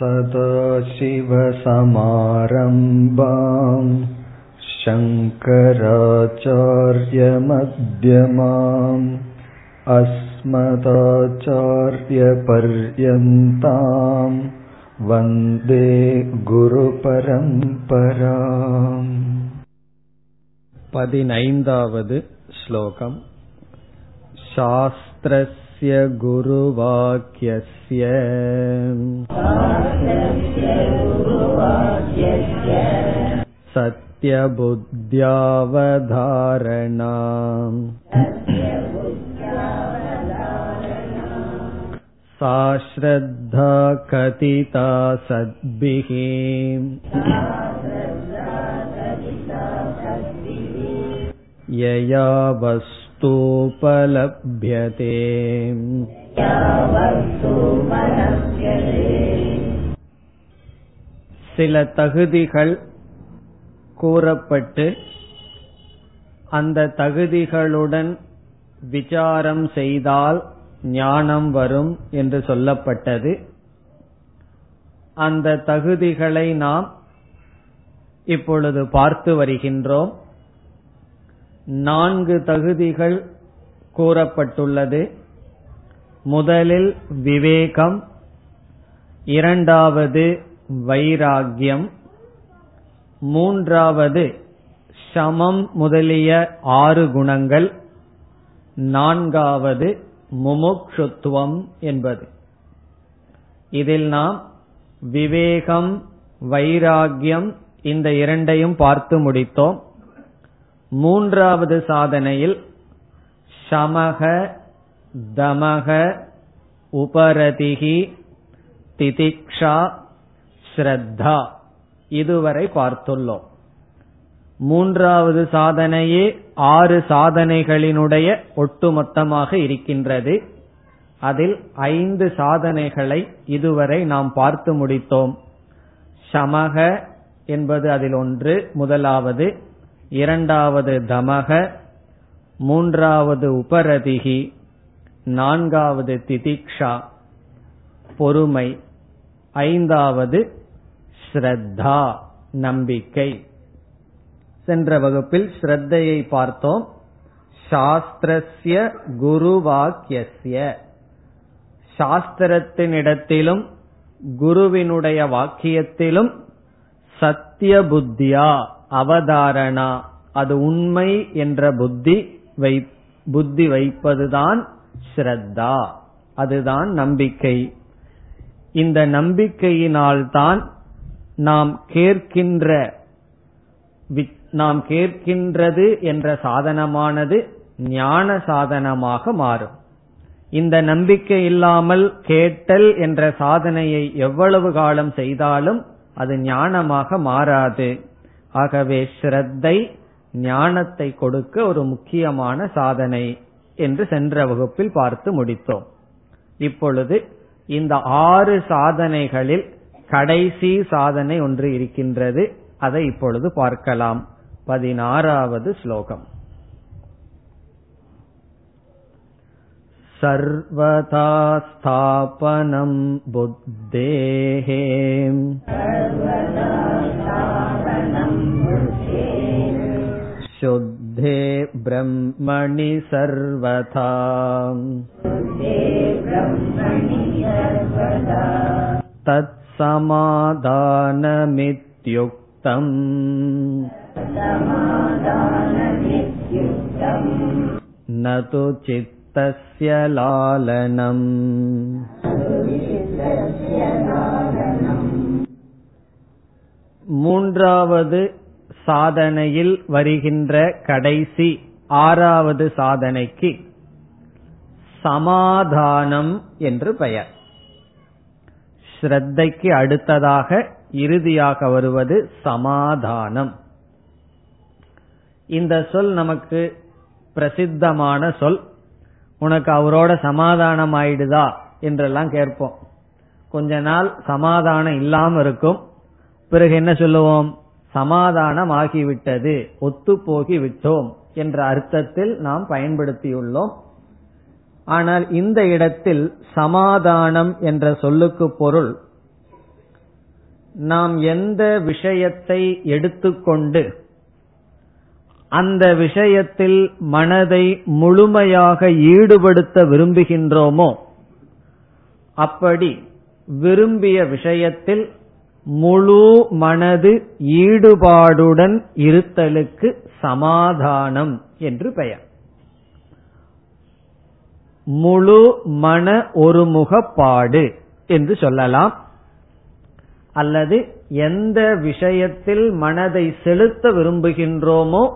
सदाशिवसमारम्भाम् शङ्कराचार्यमध्यमाम् अस्मदाचार्यपर्यन्ताम् वन्दे गुरुपरम्पराम् पदिनैन्दावद् श्लोकम् शास्त्रस्य गुरुवाक्यस्य सत्यबुद्ध्यावधारणा सा श्रद्धा कथिता सद्भिः यया वस्तूपलभ्यते சில தகுதிகள் கூறப்பட்டு அந்த தகுதிகளுடன் விசாரம் செய்தால் ஞானம் வரும் என்று சொல்லப்பட்டது அந்த தகுதிகளை நாம் இப்பொழுது பார்த்து வருகின்றோம் நான்கு தகுதிகள் கூறப்பட்டுள்ளது. முதலில் விவேகம் இரண்டாவது வைராகியம் மூன்றாவது சமம் முதலிய ஆறு குணங்கள் நான்காவது முமுக்ஷுத்துவம் என்பது. இதில் நாம் விவேகம் வைராகியம் இந்த இரண்டையும் பார்த்து முடித்தோம். மூன்றாவது சாதனையில் சமக தமக உபரதிகி திதிக்ஷா ஸ்ரத்தா. இதுவரை பார்த்துள்ளோம். மூன்றாவது சாதனையே ஆறு சாதனைகளினுடைய ஒட்டுமொத்தமாக இருக்கின்றது. அதில் ஐந்து சாதனைகளை இதுவரை நாம் பார்த்து முடித்தோம். சமக என்பது அதில் ஒன்று முதலாவது. இரண்டாவது தமக மூன்றாவது உபரதிகி நான்காவது திதிக்ஷா பொறுமை ஐந்தாவது ஸ்ரத்தா நம்பிக்கை. சென்ற வகுப்பில் ஸ்ரத்தையை பார்த்தோம். சாஸ்திரஸ்ய குருவாக்கியஸ்ய. சாஸ்திரத்தினிடத்திலும் குருவினுடைய வாக்கியத்திலும் சத்திய புத்தியா அவதாரணா. அது உண்மை என்ற புத்தி வை புத்தி வைப்பதுதான் ஸ்ரத்தா. அதுதான் நம்பிக்கை. இந்த நம்பிக்கையினால்தான் நாம் கேட்கின்ற நாம் கேட்கின்றது என்ற சாதனமானது ஞான சாதனமாக மாறும். இந்த நம்பிக்கை இல்லாமல் கேட்டல் என்ற சாதனையை எவ்வளவு காலம் செய்தாலும் அது ஞானமாக மாறாது. ஆகவே ஸ்ரத்தை ஞானத்தை கொடுக்க ஒரு முக்கியமான சாதனை என்று சென்ற வகுப்பில் பார்த்து முடித்தோம் இப்பொழுது இந்த ஆறு சாதனைகளில் கடைசி சாதனை ஒன்று இருக்கின்றது அதை இப்பொழுது பார்க்கலாம் பதினாறாவது ஸ்லோகம் सर्वथा स्थापनं बुद्धेः शुद्धे ब्रह्मणि सर्वथा तत्समाधानमित्युक्तम् न तु चित्तस्य लालनम् மூன்றாவது சாதனையில் வருகின்ற கடைசி ஆறாவது சாதனைக்கு சமாதானம் என்று பெயர். ஸ்ரத்தைக்கு அடுத்ததாக இறுதியாக வருவது சமாதானம். இந்த சொல் நமக்கு பிரசித்தமான சொல். உனக்கு அவரோட சமாதானம் ஆயிடுதா என்றெல்லாம் கேட்போம். கொஞ்ச நாள் சமாதானம் இல்லாம இருக்கும். பிறகு என்ன சொல்லுவோம்? சமாதானம் ஆகிவிட்டது ஒத்து போகி விட்டோம் என்ற அர்த்தத்தில் நாம் பயன்படுத்தியுள்ளோம். ஆனால் இந்த இடத்தில் சமாதானம் என்ற சொல்லுக்கு பொருள் நாம் எந்த விஷயத்தை எடுத்துக்கொண்டு அந்த விஷயத்தில் மனதை முழுமையாக ஈடுபடுத்த விரும்புகின்றோமோ அப்படி விரும்பிய விஷயத்தில் முழு மனது ஈடுபாடுடன் இருத்தலுக்கு சமாதானம் என்று பெயர். முழு மன ஒருமுகப்பாடு என்று சொல்லலாம். அல்லது எந்த விஷயத்தில் மனதை செலுத்த விரும்புகின்றோமோ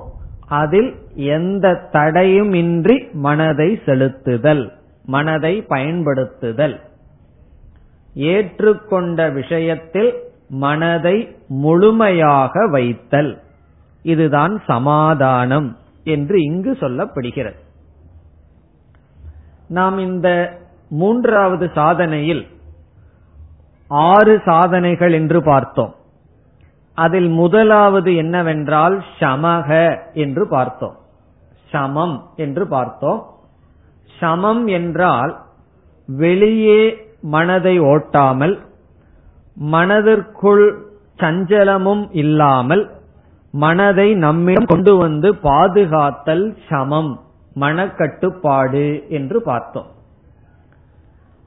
அதில் எந்த தடையும் இன்றி மனதை செலுத்துதல் மனதை பயன்படுத்துதல். ஏற்றுக்கொண்ட விஷயத்தில் மனதை முழுமையாக வைத்தல். இதுதான் சமாதானம் என்று இங்கு சொல்லப்படுகிறது. நாம் இந்த மூன்றாவது சாதனையில் ஆறு சாதனைகள் என்று பார்த்தோம். அதில் முதலாவது என்னவென்றால் சமக என்று பார்த்தோம். சமம் என்று பார்த்தோம். சமம் என்றால் வெளியே மனதை ஓட்டாமல் மனதிற்குள் சஞ்சலமும் இல்லாமல் மனதை நம்மிடம் கொண்டு வந்து பாதுகாத்தல் சமம் மனக்கட்டுப்பாடு என்று பார்த்தோம்.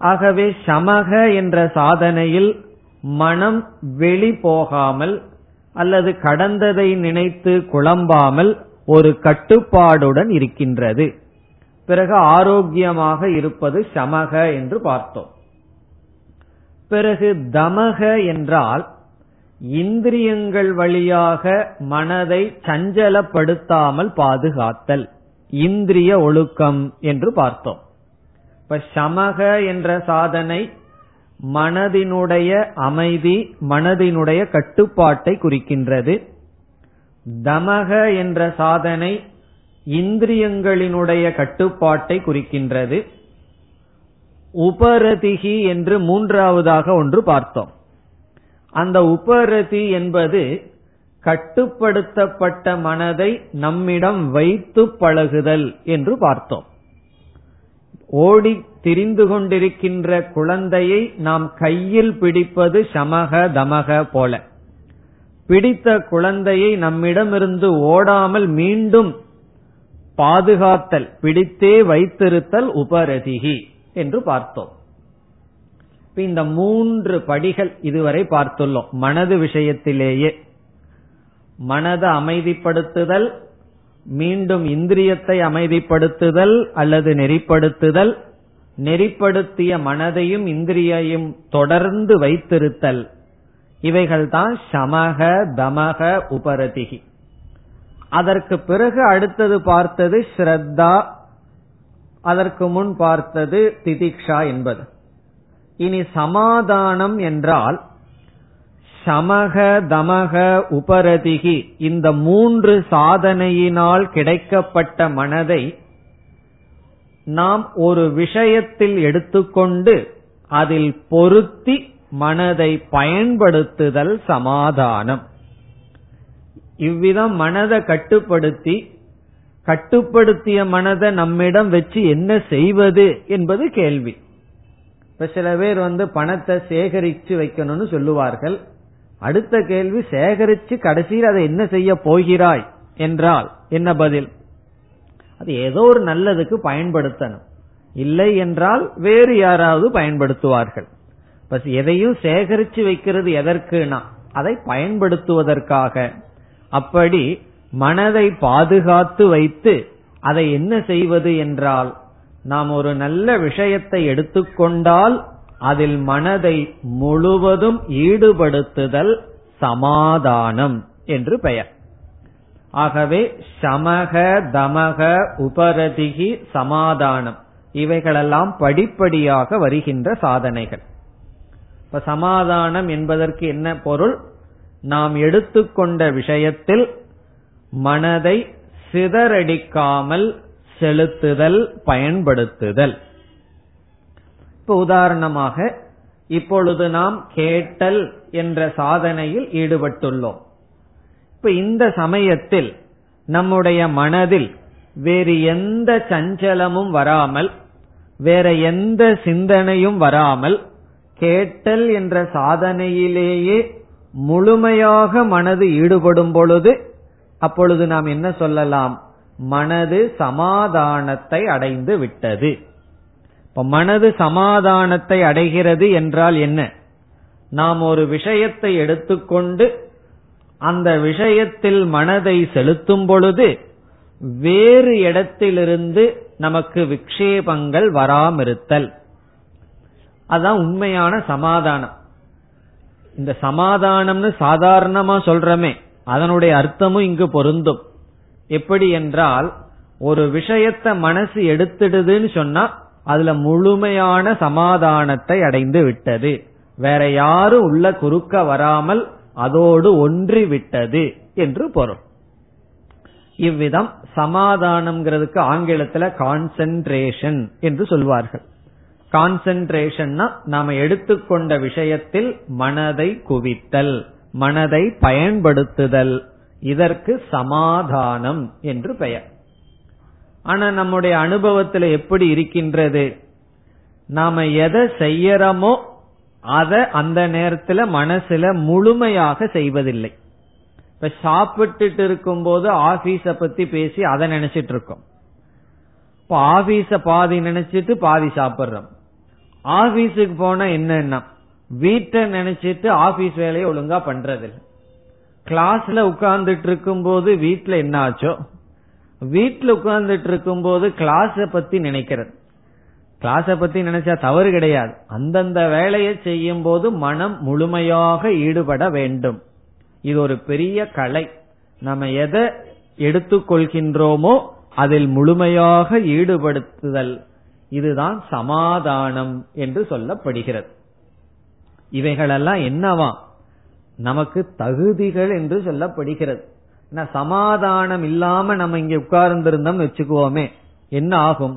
ஆகவே சமக என்ற சாதனையில் மனம் வெளி போகாமல் அல்லது கடந்ததை நினைத்து குழம்பாமல் ஒரு கட்டுப்பாடுடன் இருக்கின்றது. பிறகு ஆரோக்கியமாக இருப்பது சமக என்று பார்த்தோம். பிறகு தமக என்றால் இந்திரியங்கள் வழியாக மனதை சஞ்சலப்படுத்தாமல் பாதுகாத்தல் இந்திரிய ஒழுக்கம் என்று பார்த்தோம். இப்ப சமக என்ற சாதனை மனதினுடைய அமைதி மனதினுடைய கட்டுப்பாட்டை குறிக்கின்றது. தமக என்ற சாதனை இந்திரியங்களினுடைய கட்டுப்பாட்டை குறிக்கின்றது. உபரதிகி என்று மூன்றாவதாக ஒன்று பார்த்தோம். அந்த உபரதி என்பது கட்டுப்படுத்தப்பட்ட மனதை நம்மிடம் வைத்து பழகுதல் என்று பார்த்தோம். ஓடி திரிந்து கொண்டிருக்கின்ற குழந்தையை நாம் கையில் பிடிப்பது சமக தமக போல. பிடித்த குழந்தையை நம்மிடமிருந்து ஓடாமல் மீண்டும் பாதுகாத்தல் பிடித்தே வைத்திருத்தல் உபரதிகி என்று பார்த்தோம். இந்த மூன்று படிகள் இதுவரை பார்த்துள்ளோம். மனது விஷயத்திலேயே. மனதை அமைதிப்படுத்துதல் மீண்டும் இந்திரியத்தை அமைதிப்படுத்துதல் அல்லது நெறிப்படுத்துதல் நெறிப்படுத்திய மனதையும் இந்திரியையும் தொடர்ந்து வைத்திருத்தல். இவைகள்தான் சமக தமக உபரதிகி. அதற்கு பிறகு அடுத்தது பார்த்தது ஸ்ரத்தா அதற்கு முன் பார்த்தது திதிக்ஷா என்பது. இனி சமாதானம் என்றால் சமக தமக உபரதிகி இந்த மூன்று சாதனையினால் கிடைக்கப்பட்ட மனதை நாம் ஒரு விஷயத்தில் எடுத்துக்கொண்டு அதில் பொருத்தி மனதை பயன்படுத்துதல் சமாதானம். இவ்விதம் மனதை கட்டுப்படுத்தி கட்டுப்படுத்திய மனதை நம்மிடம் வச்சு என்ன செய்வது என்பது கேள்வி. இப்ப சில பேர் வந்து பணத்தை சேகரிச்சு வைக்கணும்னு சொல்லுவார்கள். அடுத்த கேள்வி சேகரிச்சு கடைசியில் அதை என்ன செய்ய போகிறாய் என்றால் என்ன பதில்? அது ஏதோ ஒரு நல்லதுக்கு பயன்படுத்தணும். இல்லை என்றால் வேறு யாராவது பயன்படுத்துவார்கள். பஸ் எதையும் சேகரிச்சு வைக்கிறது எதற்குனா அதை பயன்படுத்துவதற்காக. அப்படி மனதை பாதுகாத்து வைத்து அதை என்ன செய்வது என்றால் நாம் ஒரு நல்ல விஷயத்தை எடுத்துக்கொண்டால் அதில் மனதை முழுவதும் ஈடுபடுத்துதல் சமாதானம் என்று பெயர். ஆகவே சமக தமக உபரதிகி சமாதானம் இவைகளெல்லாம் படிப்படியாக வருகின்ற சாதனைகள். இப்ப சமாதானம் என்பதற்கு என்ன பொருள்? நாம் எடுத்துக்கொண்ட விஷயத்தில் மனதை சிதறடிக்காமல் செலுத்துதல் பயன்படுத்துதல். இப்ப உதாரணமாக இப்பொழுது நாம் கேட்டல் என்ற சாதனையில் ஈடுபட்டுள்ளோம். இப்ப இந்த சமயத்தில் நம்முடைய மனதில் வேறு எந்த சஞ்சலமும் வராமல் வேற எந்த சிந்தனையும் வராமல் கேட்டல் என்ற சாதனையிலேயே முழுமையாக மனது ஈடுபடும் பொழுது அப்பொழுது நாம் என்ன சொல்லலாம்? மனது சமாதானத்தை அடைந்து விட்டது. இப்ப மனது சமாதானத்தை அடைகிறது என்றால் என்ன? நாம் ஒரு விஷயத்தை எடுத்துக்கொண்டு அந்த விஷயத்தில் மனதை செலுத்தும் பொழுது வேறு இடத்திலிருந்து நமக்கு விக்ஷேபங்கள் வராமிருத்தல். அதான் உண்மையான சமாதானம். இந்த சமாதானம்னு சாதாரணமா சொல்றமே. அதனுடைய அர்த்தமும் இங்கு பொருந்தும். எப்படி என்றால் ஒரு விஷயத்த மனசு எடுத்துடுதுன்னு சொன்னா அதுல முழுமையான சமாதானத்தை அடைந்து விட்டது. வேற யாரும் உள்ள குறுக்க வராமல் அதோடு ஒன்றி விட்டது என்று பொருள். இவ்விதம் சமாதானம்ங்கிறதுக்கு ஆங்கிலத்துல கான்சென்ட்ரேஷன் என்று சொல்வார்கள். கான்சென்ட்ரேஷன்னா நாம எடுத்துக்கொண்ட விஷயத்தில் மனதை குவித்தல். மனதை பயன்படுத்துதல். இதற்கு சமாதானம் என்று பெயர். ஆனா நம்முடைய அனுபவத்தில் எப்படி இருக்கின்றது? நாம எதை செய்யறோமோ அத அந்த நேரத்துல மனசுல முழுமையாக செய்வதில்லை. இப்ப சாப்பிட்டுட்டு இருக்கும் போது ஆபீஸ பத்தி பேசி அதை நினைச்சிட்டு இருக்கோம். இப்ப ஆபீஸ பாதி நினைச்சிட்டு பாதி சாப்பிடுறோம். ஆபீஸுக்கு போனா என்னன்னா வீட்டை நினைச்சிட்டு ஆபீஸ் வேலையை ஒழுங்கா பண்றது கிளாஸ்ல உட்கார்ந்துட்டு இருக்கும் போது வீட்டுல என்ன ஆச்சோ வீட்டுல உட்கார்ந்துட்டு இருக்கும் போது கிளாஸ பத்தி நினைக்கிறது. கிளாஸ பத்தி நினைச்சா தவறு கிடையாது. அந்தந்த வேலையை செய்யும் போது மனம் முழுமையாக ஈடுபட வேண்டும். இது ஒரு பெரிய கலை. நம்ம எதை எடுத்துக்கொள்கின்றோமோ அதில் முழுமையாக ஈடுபடுத்துதல். இதுதான் சமாதானம் என்று சொல்லப்படுகிறது. இவைகளெல்லாம் என்னவா? நமக்கு தகுதிகள் என்று சொல்லப்படுகிறது. சமாதானம் இல்லாம நம்ம இங்க உட்கார்ந்திருந்தோம் வச்சுக்குவோமே என்ன ஆகும்?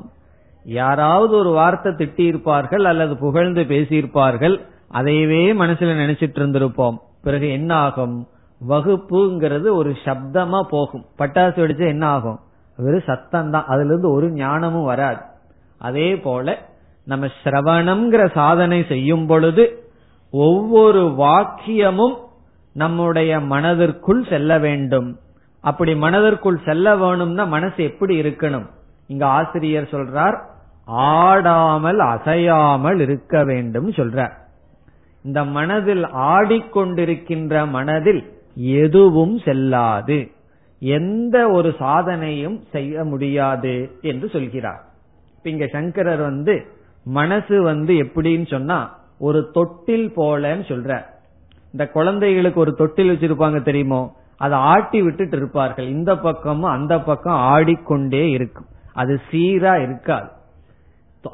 யாராவது ஒரு வார்த்தை திட்டியிருப்பார்கள் அல்லது புகழ்ந்து பேசியிருப்பார்கள் அதையவே மனசுல நினைச்சிட்டு இருந்திருப்போம். பிறகு என்ன ஆகும்? வகுப்புங்கிறது ஒரு சப்தமா போகும். பட்டாசு வெடிச்சா என்ன ஆகும்? வெறும் சத்தம் தான் அதுல இருந்து ஒரு ஞானமும் வராது. அதே போல நம்ம சிரவணம்ங்கிற சாதனை செய்யும் பொழுது ஒவ்வொரு வாக்கியமும் நம்முடைய மனதிற்குள் செல்ல வேண்டும். அப்படி மனதிற்குள் செல்ல வேணும்னா மனசு எப்படி இருக்கணும்? இங்க ஆசிரியர் சொல்றார் ஆடாமல் அசையாமல் இருக்க வேண்டும் சொல்றார். இந்த மனதில் ஆடிக்கொண்டிருக்கின்ற மனதில் எதுவும் செல்லாது. எந்த ஒரு சாதனையும் செய்ய முடியாது என்று சொல்கிறார். இங்க சங்கரர் வந்து மனசு வந்து எப்படின்னு சொன்னா ஒரு தொட்டில் போலன்னு சொல்ற. இந்த குழந்தைகளுக்கு ஒரு தொட்டில் வச்சிருப்பாங்க தெரியுமோ? அதை ஆட்டி விட்டுட்டு இருப்பார்கள். இந்த பக்கமும் அந்த பக்கம் ஆடிக்கொண்டே இருக்கும். அது சீரா இருக்காது.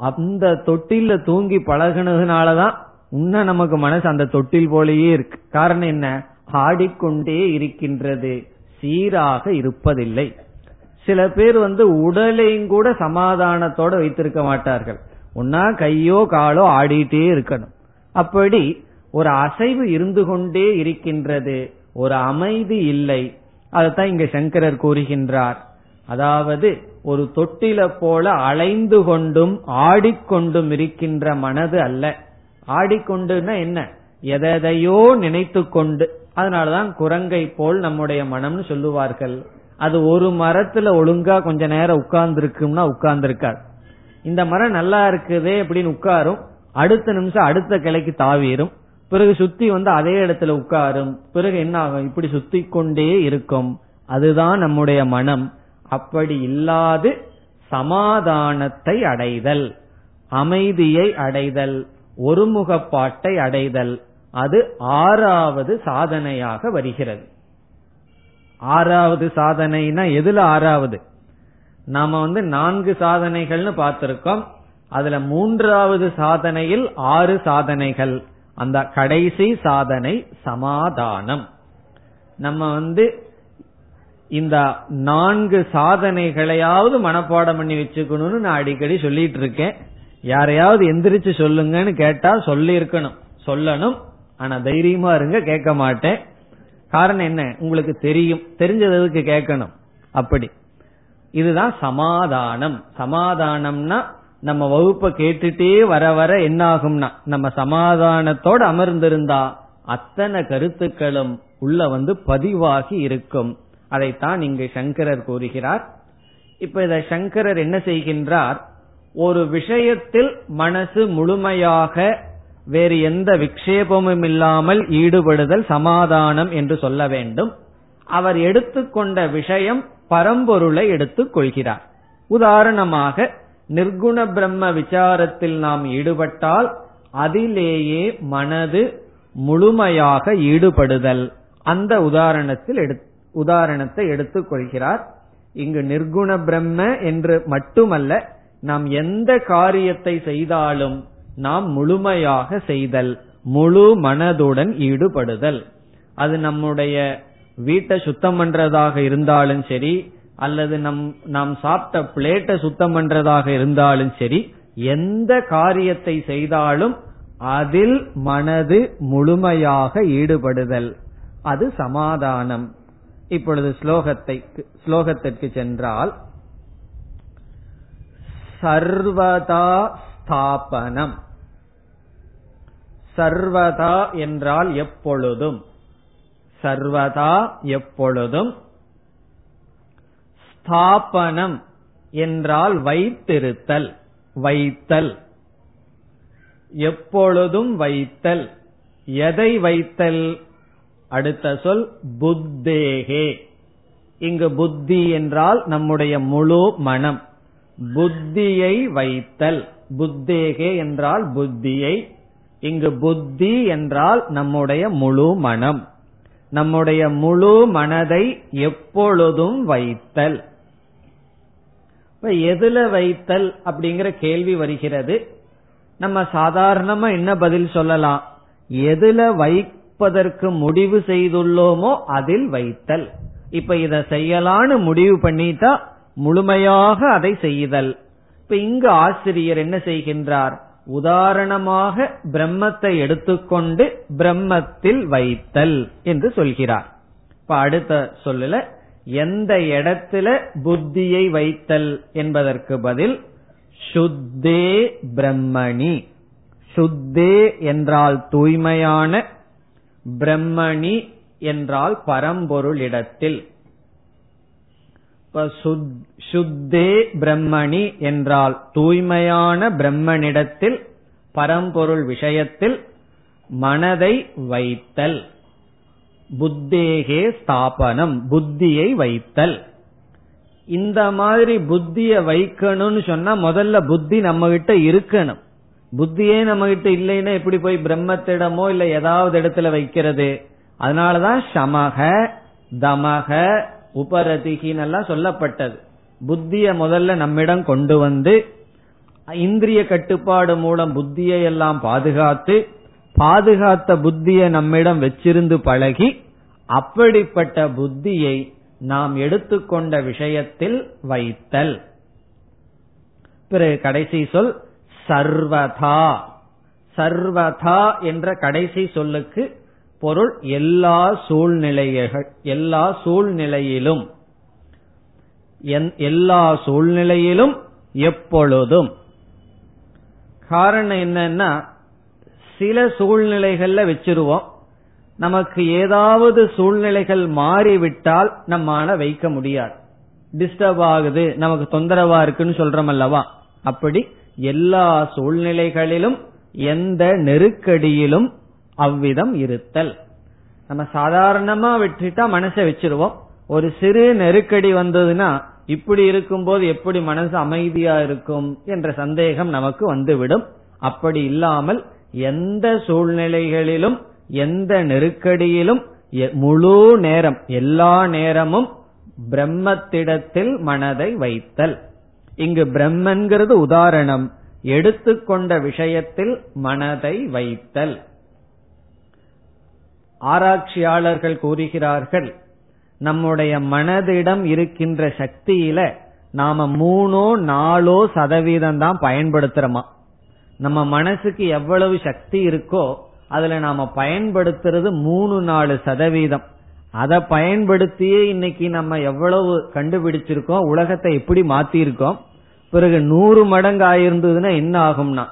அந்த தொட்டில தூங்கி பழகினதுனாலதான் இன்னும் நமக்கு மனசு அந்த தொட்டில் போலயே இருக்கு. காரணம் என்ன? ஆடிக்கொண்டே இருக்கின்றது. சீராக இருப்பதில்லை. சில பேர் வந்து உடலையும் கூட சமாதானத்தோட வைத்திருக்க மாட்டார்கள். ஒன்னா கையோ காலோ ஆடிட்டே இருக்கணும். அப்படி ஒரு அசைவு இருந்து கொண்டே இருக்கின்றது ஒரு அமைதி இல்லை. அதைத்தான் இங்க சங்கரர் கூறுகின்றார். அதாவது ஒரு தொட்டில போல அலைந்து கொண்டும் ஆடிக்கொண்டும் இருக்கின்ற மனது அல்ல. ஆடிக்கொண்டுன்னா என்ன? எதையோ நினைத்து கொண்டு அதனாலதான் குரங்கை போல் நம்முடைய மனம்னு சொல்லுவார்கள். அது ஒரு மரத்துல ஒழுங்கா கொஞ்ச நேரம் உட்கார்ந்து இருக்கும்னா உட்கார்ந்து இருக்காது இந்த மரம் நல்லா இருக்குதே அப்படின்னு உட்காரும். அடுத்த நிமிஷம் அடுத்த கிளைக்கு தாவிரும். பிறகு சுத்தி வந்து அதே இடத்துல உட்காரும். பிறகு என்ன ஆகும்? இப்படி சுத்தி கொண்டே இருக்கும். அதுதான் நம்முடைய மனம். அப்படி இல்லாது சமாதானத்தை அடைதல் அமைதியை அடைதல் ஒருமுகப்பாட்டை அடைதல் அது ஆறாவது சாதனையாக வருகிறது. ஆறாவது சாதனைனா எதுல ஆறாவது? நாம வந்து நான்கு சாதனைகள்னு பார்த்திருக்கோம். அதுல மூன்றாவது சாதனையில் ஆறு சாதனைகள். அந்த கடைசி சாதனை சமாதானம். நம்ம வந்து இந்த நான்கு சாதனைகளையாவது மனப்பாடம் பண்ணி வச்சுக்கணும்னு நான் அடிக்கடி சொல்லிட்டு இருக்கேன். யாரையாவது எந்திரிச்சு சொல்லுங்கன்னு கேட்டா சொல்லி இருக்கணும் சொல்லணும். ஆனா தைரியமா இருங்க கேட்க மாட்டேன். காரணம் என்ன? உங்களுக்கு தெரியும். தெரிஞ்சதுக்கு கேட்கணும்? அப்படி. இதுதான் சமாதானம். சமாதானம்னா நம்ம வகுப்பை கேட்டுட்டே வர வர என்ன ஆகும்னா நம்ம சமாதானத்தோடு அமர்ந்திருந்தா அத்தனை கருத்துக்களும் உள்ள வந்து பதிவாகி இருக்கும். அதைத்தான் இங்கு சங்கரர் கூறுகிறார். இப்ப இத சங்கரர் என்ன செய்கின்றார்? ஒரு விஷயத்தில் மனசு முழுமையாக வேறு எந்த விக்ஷேபமும் இல்லாமல் ஈடுபடுதல் சமாதானம் என்று சொல்ல வேண்டும். அவர் எடுத்துக்கொண்ட விஷயம் பரம்பொருளை எடுத்துக் கொள்கிறார். உதாரணமாக நிர்குண பிரம்ம விசாரத்தில் நாம் ஈடுபட்டால் அதிலேயே மனது முழுமையாக ஈடுபடுதல். அந்த உதாரணத்தில் உதாரணத்தை எடுத்துக் கொள்கிறார். இங்கு நிர்குண பிரம்ம என்று மட்டுமல்ல நாம் எந்த காரியத்தை செய்தாலும் நாம் முழுமையாக செய்தல் முழு மனதுடன் ஈடுபடுதல். அது நம்முடைய வீட்டை சுத்தம் பண்றதாக இருந்தாலும் சரி அல்லது நம் நாம் சாப்பிட்ட பிளேட்டை சுத்தம் பண்றதாக இருந்தாலும் சரி எந்த காரியத்தை செய்தாலும் அதில் மனது முழுமையாக ஈடுபடுதல். அது சமாதானம். இப்பொழுது ஸ்லோகத்தை ஸ்லோகத்திற்கு சென்றால் சர்வதா ஸ்தாபனம். சர்வதா என்றால் எப்பொழுதும். சர்வதா எப்பொழுதும் ஸ்தாபனம் என்றால் வைத்திருத்தல் வைத்தல். எப்பொழுதும் வைத்தல். எதை வைத்தல்? அடுத்த சொல் புத்தேகே. இங்கு புத்தி என்றால் நம்முடைய முழு மனம். புத்தியை வைத்தல். புத்தேகே என்றால் புத்தியை. இங்கு புத்தி என்றால் நம்முடைய முழு மனம். நம்முடைய முழு மனதை எப்பொழுதும் வைத்தல். எதுல வைத்தல் அப்படிங்கிற கேள்வி வருகிறது. நம்ம சாதாரணமா என்ன பதில் சொல்லலாம்? எதுல வைப்பதற்கு முடிவு செய்துள்ளோமோ அதில் வைத்தல். இப்ப இத செய்யலான்னு முடிவு பண்ணிட்டா முழுமையாக அதை செய்தல். இப்ப இங்கு ஆசிரியர் என்ன செய்கின்றார்? உதாரணமாக பிரம்மத்தை எடுத்துக்கொண்டு பிரம்மத்தில் வைத்தல் என்று சொல்கிறார். இப்ப அடுத்த சொல்லல எந்த இடத்துல புத்தியை வைத்தல் என்பதற்கு பதில் சுத்தே பிரம்மணி. சுத்தே என்றால் தூய்மையான பிரம்மணி என்றால் பரம்பொருளிடத்தில் சுத்தே பிரம்மணி என்றால் தூய்மையான பிரம்மனிடத்தில் பரம்பொருள் விஷயத்தில் மனதை வைத்தல். புத்தேகே ஸ்தாபனம் புத்தியை வைத்தல். இந்த மாதிரி புத்திய வைக்கணும்னு சொன்னா முதல்ல புத்தி நம்ம கிட்ட இருக்கணும். புத்தியே நம்ம கிட்ட இல்லைன்னா எப்படி போய் பிரம்மத்திடமோ இல்ல ஏதாவது இடத்துல வைக்கிறது? அதனாலதான் சமக தமக உபரதிகின்னெல்லாம் சொல்லப்பட்டது. புத்திய முதல்ல நம்மிடம் கொண்டு வந்து இந்திரிய கட்டுப்பாடு மூலம் புத்தியை எல்லாம் பாதுகாத்து பாதுகாத்த புத்தியை நம்மிடம் வச்சிருந்து பழகி அப்படிப்பட்ட புத்தியை நாம் எடுத்துக்கொண்ட விஷயத்தில் வைத்தல். பிறகு கடைசி சொல் சர்வதா. சர்வதா என்ற கடைசி சொல்லுக்கு பொருள் எல்லா சூழ்நிலைகள் எல்லா சூழ்நிலையிலும் எல்லா சூழ்நிலையிலும் எப்பொழுதும். காரணம் என்னன்னா சில சூழ்நிலைகள்ல வச்சிருவோம். நமக்கு ஏதாவது சூழ்நிலைகள் மாறிவிட்டால் நம்மால வைக்க முடியாது. டிஸ்டர்ப் ஆகுது நமக்கு தொந்தரவா இருக்குன்னு சொல்றோம் அல்லவா? அப்படி எல்லா சூழ்நிலைகளிலும் எந்த நெருக்கடியிலும் அவ்விதம் இருத்தல். நம்ம சாதாரணமா விட்டுட்டா மனசை வச்சிருவோம். ஒரு சிறு நெருக்கடி வந்ததுன்னா இப்படி இருக்கும்போது எப்படி மனசு அமைதியா இருக்கும் என்ற சந்தேகம் நமக்கு வந்துவிடும். அப்படி இல்லாமல் எந்த சூழ்நிலைகளிலும் எந்த நெருக்கடியிலும் முழு நேரம் எல்லா நேரமும் பிரம்மத்திடத்தில் மனதை வைத்தல். இங்கு பிரம்மன்கிறது உதாரணம். எடுத்துக்கொண்ட விஷயத்தில் மனதை வைத்தல். ஆராய்ச்சியாளர்கள் கூறுகிறார்கள் நம்முடைய மனதிடம் இருக்கின்ற சக்தியில நாம மூணோ நாலோ சதவீதம் தான் பயன்படுத்துறோமா? நம்ம மனசுக்கு எவ்வளவு சக்தி இருக்கோ அதுல நாம பயன்படுத்துறது மூணு நாலு சதவீதம். அதை பயன்படுத்தியே இன்னைக்கு நம்ம எவ்வளவு கண்டுபிடிச்சிருக்கோம் உலகத்தை எப்படி மாத்திருக்கோம் பிறகு நூறு மடங்கு ஆயிருந்ததுன்னா என்ன ஆகும்னா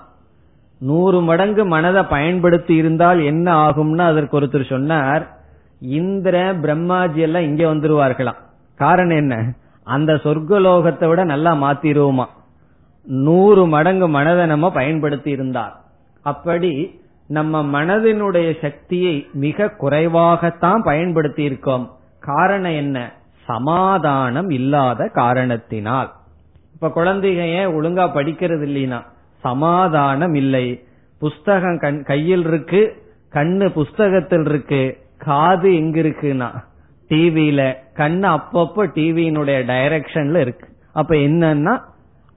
நூறு மடங்கு மனதை பயன்படுத்தி இருந்தால் என்ன ஆகும்னு அதற்கு ஒருத்தர் சொன்னார். இந்திர பிரம்மாஜி எல்லாம் இங்க வந்துருவார்களாம். காரணம் என்ன? அந்த சொர்க்கலோகத்தை விட நல்லா மாத்திருவோமா? நூறு மடங்கு மனதை நம்ம பயன்படுத்தி இருந்தார். அப்படி நம்ம மனதினுடைய சக்தியை மிக குறைவாகத்தான் பயன்படுத்தி இருக்கோம். காரணம் என்ன? சமாதானம் இல்லாத காரணத்தினால். இப்ப குழந்தைங்க ஏன் ஒழுங்கா படிக்கிறது இல்லைனா சமாதானம் இல்லை புஸ்தகம் கண் கையில் இருக்கு கண்ணு புஸ்தகத்தில் இருக்கு காது எங்க இருக்குன்னா டிவியில கண்ணு அப்பப்போ டிவியினுடைய டைரக்ஷன்ல இருக்கு. அப்ப என்னன்னா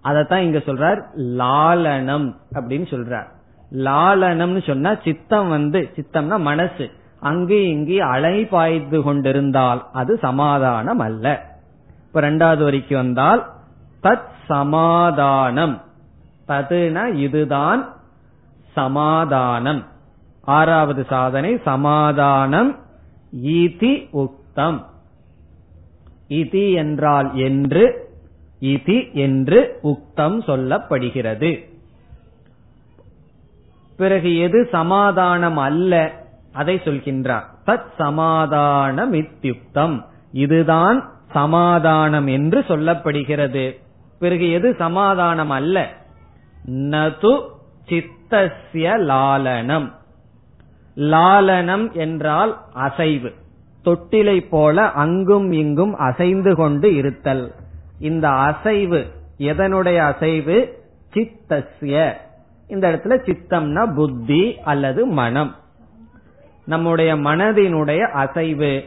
அதத்தான் இங்க சொல்றார் லாலனம் அப்படின்னு சொல்றார். லாலனம்னு சொன்னா சித்தம் வந்து சித்தம்னா மனசு. அங்கேயும் இங்கேயும் அலை பாய்ந்து கொண்டிருந்தால் அது சமாதானம் அல்ல இப்ப ரெண்டாவது வரைக்கும் வந்தால் தத் சமாதானம். ததுனா இதுதான் சமாதானம். ஆறாவது சாதனை சமாதானம் இதி உக்தம். இதி என்றால் என்று இதி என்று உக்தம் சொல்லப்படுகிறது. பிறகு எது சமாதானம் அல்ல அதை சொல்கின்றார். தத் சமாதானம் இத்தியுக்தம் இதுதான் சமாதானம் என்று சொல்லப்படுகிறது. பிறகு எது சமாதானம் அல்ல நது சித்தசிய லாலனம். லாலனம் என்றால் அசைவு. தொட்டிலை போல அங்கும் இங்கும் அசைந்து கொண்டு இருத்தல். இந்த அசைவு எதனுடைய அசைவு? சித்தசிய இந்த இடத்துல சித்தம்னா புத்தி அல்லது மனம். நம்முடைய மனதினுடைய அசைவு.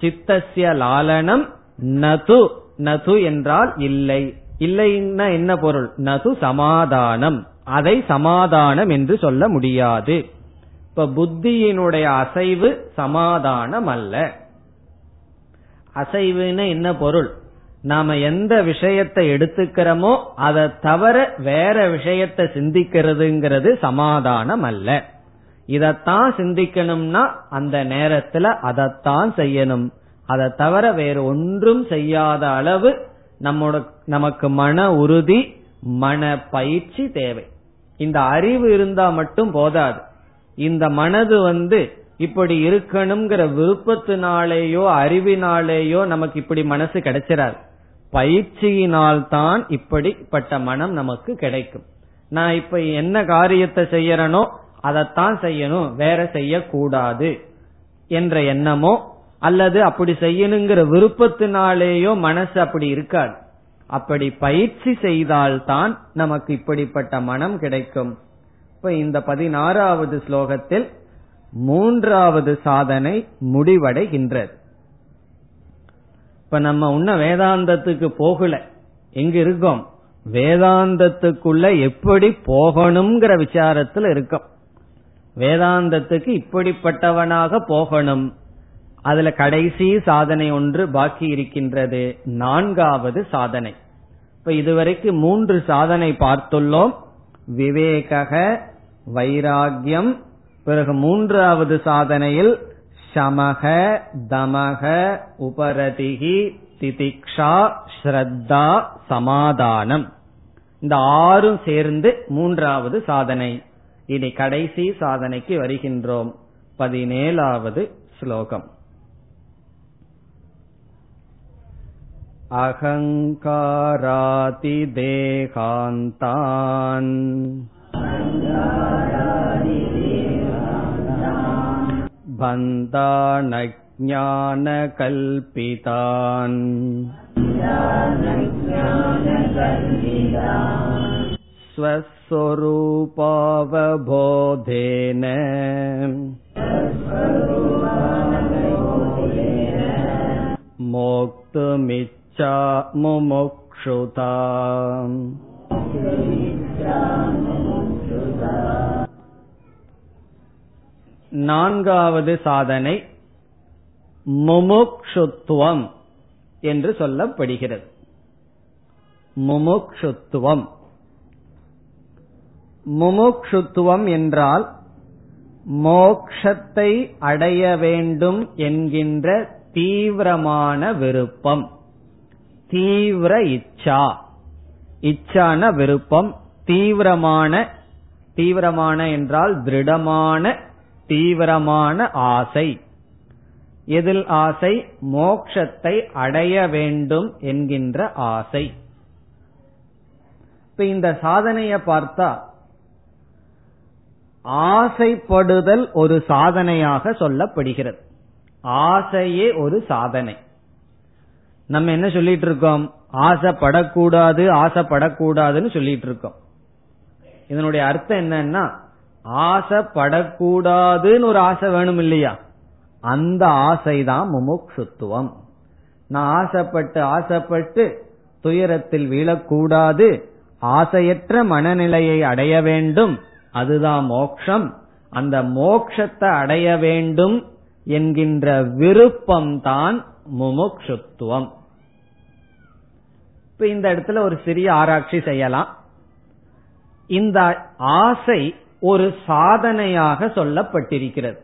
சித்தசிய லாலனம் நது. நது என்றால் இல்லை. இல்லைன்னா என்ன பொருள்? நது சமாதானம். அதை சமாதானம் என்று சொல்ல முடியாது. இப்ப புத்தியினுடைய அசைவு சமாதானம் அல்ல. அசைவுன்னு என்ன பொருள்? நாம எந்த விஷயத்தை எடுத்துக்கிறோமோ அதை தவிர வேற விஷயத்தை சிந்திக்கிறதுங்கிறது சமாதானம் அல்ல. இதத்தான் சிந்திக்கணும்னா அந்த நேரத்துல அதைத்தான் செய்யணும். அதை தவிர வேறு ஒன்றும் செய்யாத அளவு நம்மோட நமக்கு மன உறுதி மன பயிற்சி தேவை. இந்த அறிவு இருந்தா மட்டும் போதாது. இந்த மனது வந்து இப்படி இருக்கணுங்கிற விருப்பத்தினாலேயோ அறிவினாலேயோ நமக்கு இப்படி மனசு கிடைச்சிடாது பயிற்சியினால் தான் இப்படிப்பட்ட மனம் நமக்கு கிடைக்கும். நான் இப்ப என்ன காரியத்தை செய்யறனோ அதைத்தான் செய்யணும். வேற செய்யக்கூடாது என்ற எண்ணமோ அல்லது அப்படி செய்யணுங்கிற விருப்பத்தினாலேயோ மனசு அப்படி இருக்காது. அப்படி பயிற்சி செய்தால்தான் நமக்கு இப்படிப்பட்ட மனம் கிடைக்கும். இப்ப இந்த பதினாறாவது ஸ்லோகத்தில் மூன்றாவது சாதனை முடிவடைகின்றது. இப்ப நம்ம உன்ன வேதாந்தத்துக்கு போகல. எங்க இருக்கோம்? வேதாந்தத்துக்குள்ள எப்படி போகணுங்கிற விசாரத்துல இருக்கோம். வேதாந்தத்துக்கு இப்படிப்பட்டவனாக போகணும். அதுல கடைசி சாதனை ஒன்று பாக்கி இருக்கின்றது. நான்காவது சாதனை. இப்ப இதுவரைக்கும் மூன்று சாதனை பார்த்துள்ளோம். விவேக வைராகியம் பிறகு மூன்றாவது சாதனையில் சமக தமக உபரதிகி திதிக்ஷா ஸ்ரத்தா சமாதானம். இந்த ஆறும் சேர்ந்து மூன்றாவது சாதனை. இனி கடைசி சாதனைக்கு வருகின்றோம். பதினேழாவது ஸ்லோகம். अहङ्कारातिदेहान्तान् बन्धानज्ञानकल्पितान् स्वस्वरूपावबोधेन मोक्तुमिच्छा मुमुक्षुता நான்காவது சாதனை முமுக்ஷுத்துவம் என்று சொல்லப்படுகிறது முமுக்ஷுத்துவம் முமுக்ஷுத்துவம் என்றால் மோக்ஷத்தை அடைய வேண்டும் என்கின்ற தீவிரமான விருப்பம் தீவிர இச்சா. இச்சான விருப்பம் தீவிரமான தீவிரமான என்றால் திருடமான தீவிரமான ஆசை. எதில் ஆசை? மோக்ஷத்தை அடைய வேண்டும் என்கின்ற ஆசை. இப்ப இந்த சாதனைய பார்த்தா ஆசைப்படுதல் ஒரு சாதனையாக சொல்லப்படுகிறது. ஆசையே ஒரு சாதனை. நம்ம என்ன சொல்லிட்டு இருக்கோம்? ஆசைப்படக்கூடாது ஆசைப்படக்கூடாதுன்னு சொல்லிட்டு இருக்கோம். இதனுடைய அர்த்தம் என்னன்னா ஆசைப்படக்கூடாதுன்னு ஒரு ஆசை வேணும் இல்லையா? அந்த ஆசைதான் முமுக்ஷுத்துவம். நான் ஆசைப்பட்டு ஆசைப்பட்டு துயரத்தில் வீழக்கூடாது ஆசையற்ற மனநிலையை அடைய வேண்டும் அதுதான் மோக்ஷம். அந்த மோக்ஷத்தை அடைய வேண்டும் என்கின்ற விருப்பம்தான் முமுக்ஷுத்துவம். இப்ப இந்த இடத்துல ஒரு சிறிய ஆராய்ச்சி செய்யலாம். இந்த ஆசை ஒரு சாதனையாக சொல்லப்பட்டிருக்கிறது.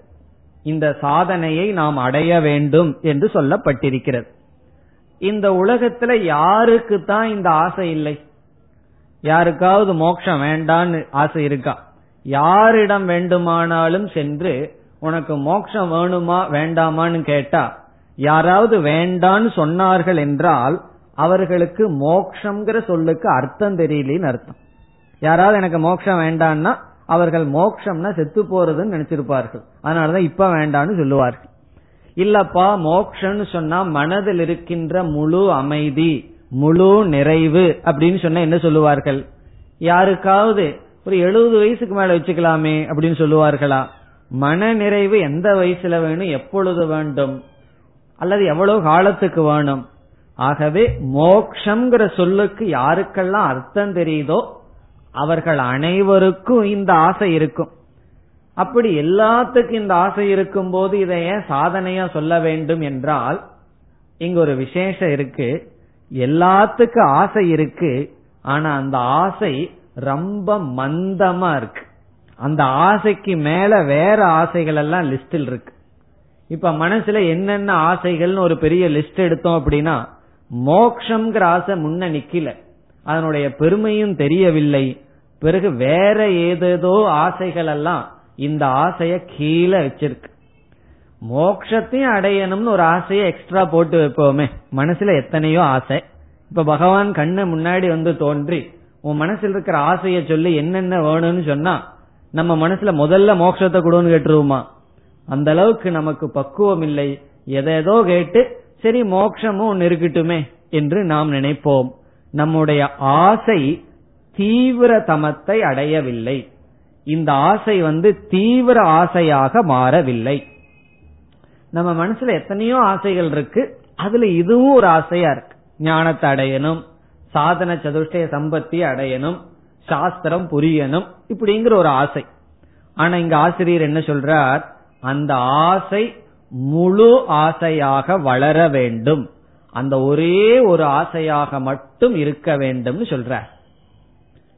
இந்த சாதனையை நாம் அடைய வேண்டும் என்று சொல்லப்பட்டிருக்கிறது. இந்த உலகத்துல யாருக்கு தான் இந்த ஆசை இல்லை? யாருக்காவது மோட்சம் வேண்டான்னு ஆசை இருக்கா? யாரிடம் வேண்டுமானாலும் சென்று உனக்கு மோட்சம் வேணுமா வேண்டாமான்னு கேட்டா யாராவது வேண்டான்னு சொன்னார்கள் என்றால் அவர்களுக்கு மோக்ஷங்கிற சொல்லுக்கு அர்த்தம் தெரியலன்னு அர்த்தம். யாராவது எனக்கு மோட்சம் வேண்டாம்னா அவர்கள் மோக்ஷம்னா செத்து போறதுன்னு நினைச்சிருப்பார்கள். அதனாலதான் இப்ப வேண்டாம்னு சொல்லுவார்கள். இல்லப்பா மோக்ஷன்னு சொன்னா மனதில் இருக்கின்ற முழு அமைதி முழு நிறைவு அப்படின்னு சொன்னா என்ன சொல்லுவார்கள்? யாருக்காவது ஒரு எழுபது வயசுக்கு மேல வச்சுக்கலாமே அப்படின்னு சொல்லுவார்களா? மன நிறைவு எந்த வயசுல வேணும் எப்பொழுது வேண்டும்? அல்லது எவ்வளவு காலத்துக்கு வேணும்? ஆகவே மோக்ஷங்கிற சொல்லுக்கு யாருக்கெல்லாம் அர்த்தம் தெரியுதோ அவர்கள் அனைவருக்கும் இந்த ஆசை இருக்கும். அப்படி எல்லாத்துக்கும் இந்த ஆசை இருக்கும் போது இதை ஏன் சாதனையா சொல்ல வேண்டும் என்றால் இங்க ஒரு விசேஷம் இருக்கு. எல்லாத்துக்கும் ஆசை இருக்கு. ஆனா அந்த ஆசை ரொம்ப மந்தமா இருக்கு. அந்த ஆசைக்கு மேல வேற ஆசைகள் எல்லாம் லிஸ்டில் இருக்கு. இப்ப மனசுல என்னென்ன ஆசைகள்னு ஒரு பெரிய லிஸ்ட் எடுத்தோம் அப்படின்னா மோக்ஷங்கிற ஆசை முன்ன நிக்கல. அதனுடைய பெருமையும் தெரியவில்லை. பிறகு வேற ஏதேதோ ஆசைகள் எல்லாம் இந்த ஆசைய கீழே வச்சிருக்கு. மோக்ஷத்தையும் அடையணும்னு ஒரு ஆசையை எக்ஸ்ட்ரா போட்டு வைப்போமே. மனசுல எத்தனையோ ஆசை. இப்ப பகவான் கண்ணு முன்னாடி வந்து தோன்றி உன் மனசுல இருக்கிற ஆசைய சொல்லி என்னென்ன வேணும்னு சொன்னா நம்ம மனசுல முதல்ல மோட்சத்தை கொடுன்னு கேட்டுருவோமா? அந்த அளவுக்கு நமக்கு பக்குவம் இல்லை. எதேதோ கேட்டு சரி மோட்சமும் ஒன்னு இருக்கட்டுமே என்று நாம் நினைப்போம். நம்முடைய ஆசை தீவிர தமத்தை அடையவில்லை. இந்த ஆசை வந்து தீவிர ஆசையாக மாறவில்லை. நம்ம மனசுல எத்தனையோ ஆசைகள் இருக்கு. அதுல இதுவும் ஒரு ஆசையா இருக்கு. ஞானத்தை அடையணும் சாதன சதுஷ்டய சம்பத்தி அடையணும் சாஸ்திரம் புரியணும் இப்படிங்கிற ஒரு ஆசை. ஆனா இங்க ஆசிரியர் என்ன சொல்றார்? அந்த ஆசை முழு ஆசையாக வளர வேண்டும். அந்த ஒரே ஒரு ஆசையாக மட்டும் இருக்க வேண்டும்னு சொல்ற.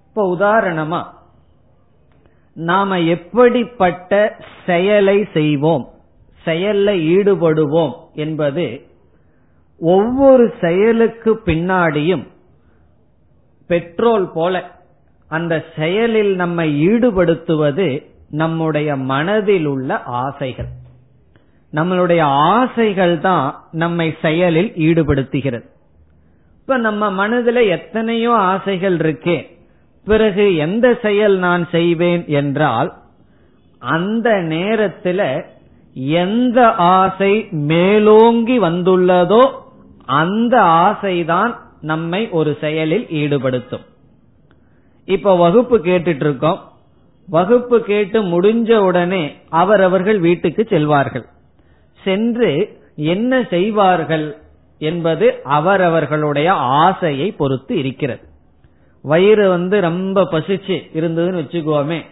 இப்ப உதாரணமா நாம எப்படிப்பட்ட செயலை செய்வோம் செயல்ல ஈடுபடுவோம் என்பது ஒவ்வொரு செயலுக்கு பின்னாடியும் பெட்ரோல் போல அந்த செயலில் நம்மை ஈடுபடுத்துவது நம்முடைய மனதில் உள்ள ஆசைகள். நம்மளுடைய ஆசைகள் தான் நம்மை செயலில் ஈடுபடுத்துகிறது. இப்ப நம்ம மனதில் எத்தனையோ ஆசைகள் இருக்கே. பிறகு எந்த செயல் நான் செய்வேன் என்றால் அந்த நேரத்தில் எந்த ஆசை மேலோங்கி வந்துள்ளதோ அந்த ஆசைதான் நம்மை ஒரு செயலில் ஈடுபடுத்தும். இப்ப வகுப்பு கேட்டுட்டு இருக்கோம் வகுப்பு கேட்டு முடிஞ்ச உடனே அவரவர்கள் வீட்டுக்கு செல்வார்கள். சென்று என்ன செய்வார்கள் என்பது அவரவர்களுடைய ஆசையை பொறுத்து இருக்கிறது. வயிறு வந்து ரொம்ப பசிச்சு இருந்ததுன்னு வச்சுக்கோமே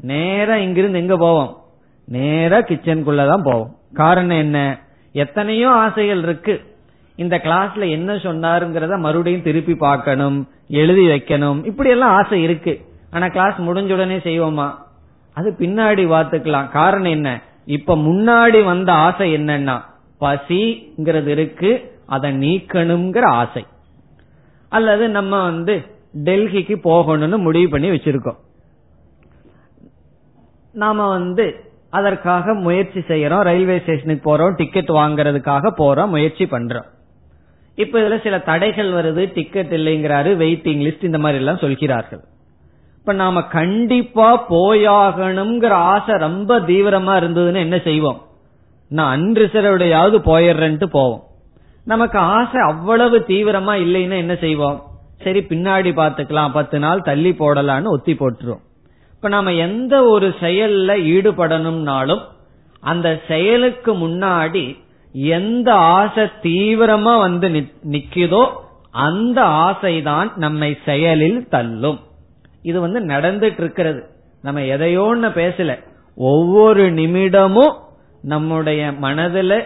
நேரா இங்கிருந்து எங்க போவோம்? நேரா கிச்சனுக்குள்ளதான் போவோம். காரணம் என்ன? எத்தனையோ ஆசைகள் இருக்கு. இந்த கிளாஸ்ல என்ன சொன்னாருங்கிறத மறுபடியும் திருப்பி பார்க்கணும் எழுதி வைக்கணும். இப்படி எல்லாம் ஆசை இருக்கு. ஆனா கிளாஸ் முடிஞ்ச உடனே செய்வோமா? அது பின்னாடி பார்த்துக்கலாம். காரணம் என்ன? இப்ப முன்னாடி வந்த ஆசை என்னன்னா பசிங்கிறது இருக்கு அதை நீக்கணுங்கிற ஆசை. அல்லது நம்ம வந்து டெல்லிக்கு போகணும்னு முடிவு பண்ணி வச்சிருக்கோம். நாம வந்து அதற்காக முயற்சி செய்யறோம் ரயில்வே ஸ்டேஷனுக்கு போறோம் டிக்கெட் வாங்கறதுக்காக போறோம் முயற்சி பண்றோம். இப்ப இதுல சில தடைகள் வருது டிக்கெட் இல்லைங்கிறாரு வெயிட்டிங் லிஸ்ட் இந்த மாதிரி எல்லாம் சொல்கிறார்கள். இப்ப நாம கண்டிப்பா போயாகணுங்கிற ஆசை ரொம்ப தீவிரமா இருந்ததுன்னு என்ன செய்வோம்? நான் அன்ரிசர்வ்டையாவது போயிடுறேன்ட்டு போவோம். நமக்கு ஆசை அவ்வளவு தீவிரமா இல்லைன்னா என்ன செய்வோம்? சரி பின்னாடி பாத்துக்கலாம் பத்து நாள் தள்ளி போடலான்னு ஒத்தி போட்டுரும் இப்ப நாம எந்த ஒரு செயல்ல ஈடுபடணும்னாலும் அந்த செயலுக்கு முன்னாடி எந்த ஆசை தீவிரமா வந்து நிக்குதோ அந்த ஆசைதான் நம்மை செயலில் தள்ளும். இது வந்து நடந்துட்டு இருக்கிறது நம்ம எதையோன்னு பேசல. ஒவ்வொரு நிமிடமும் நம்முடைய மனதில்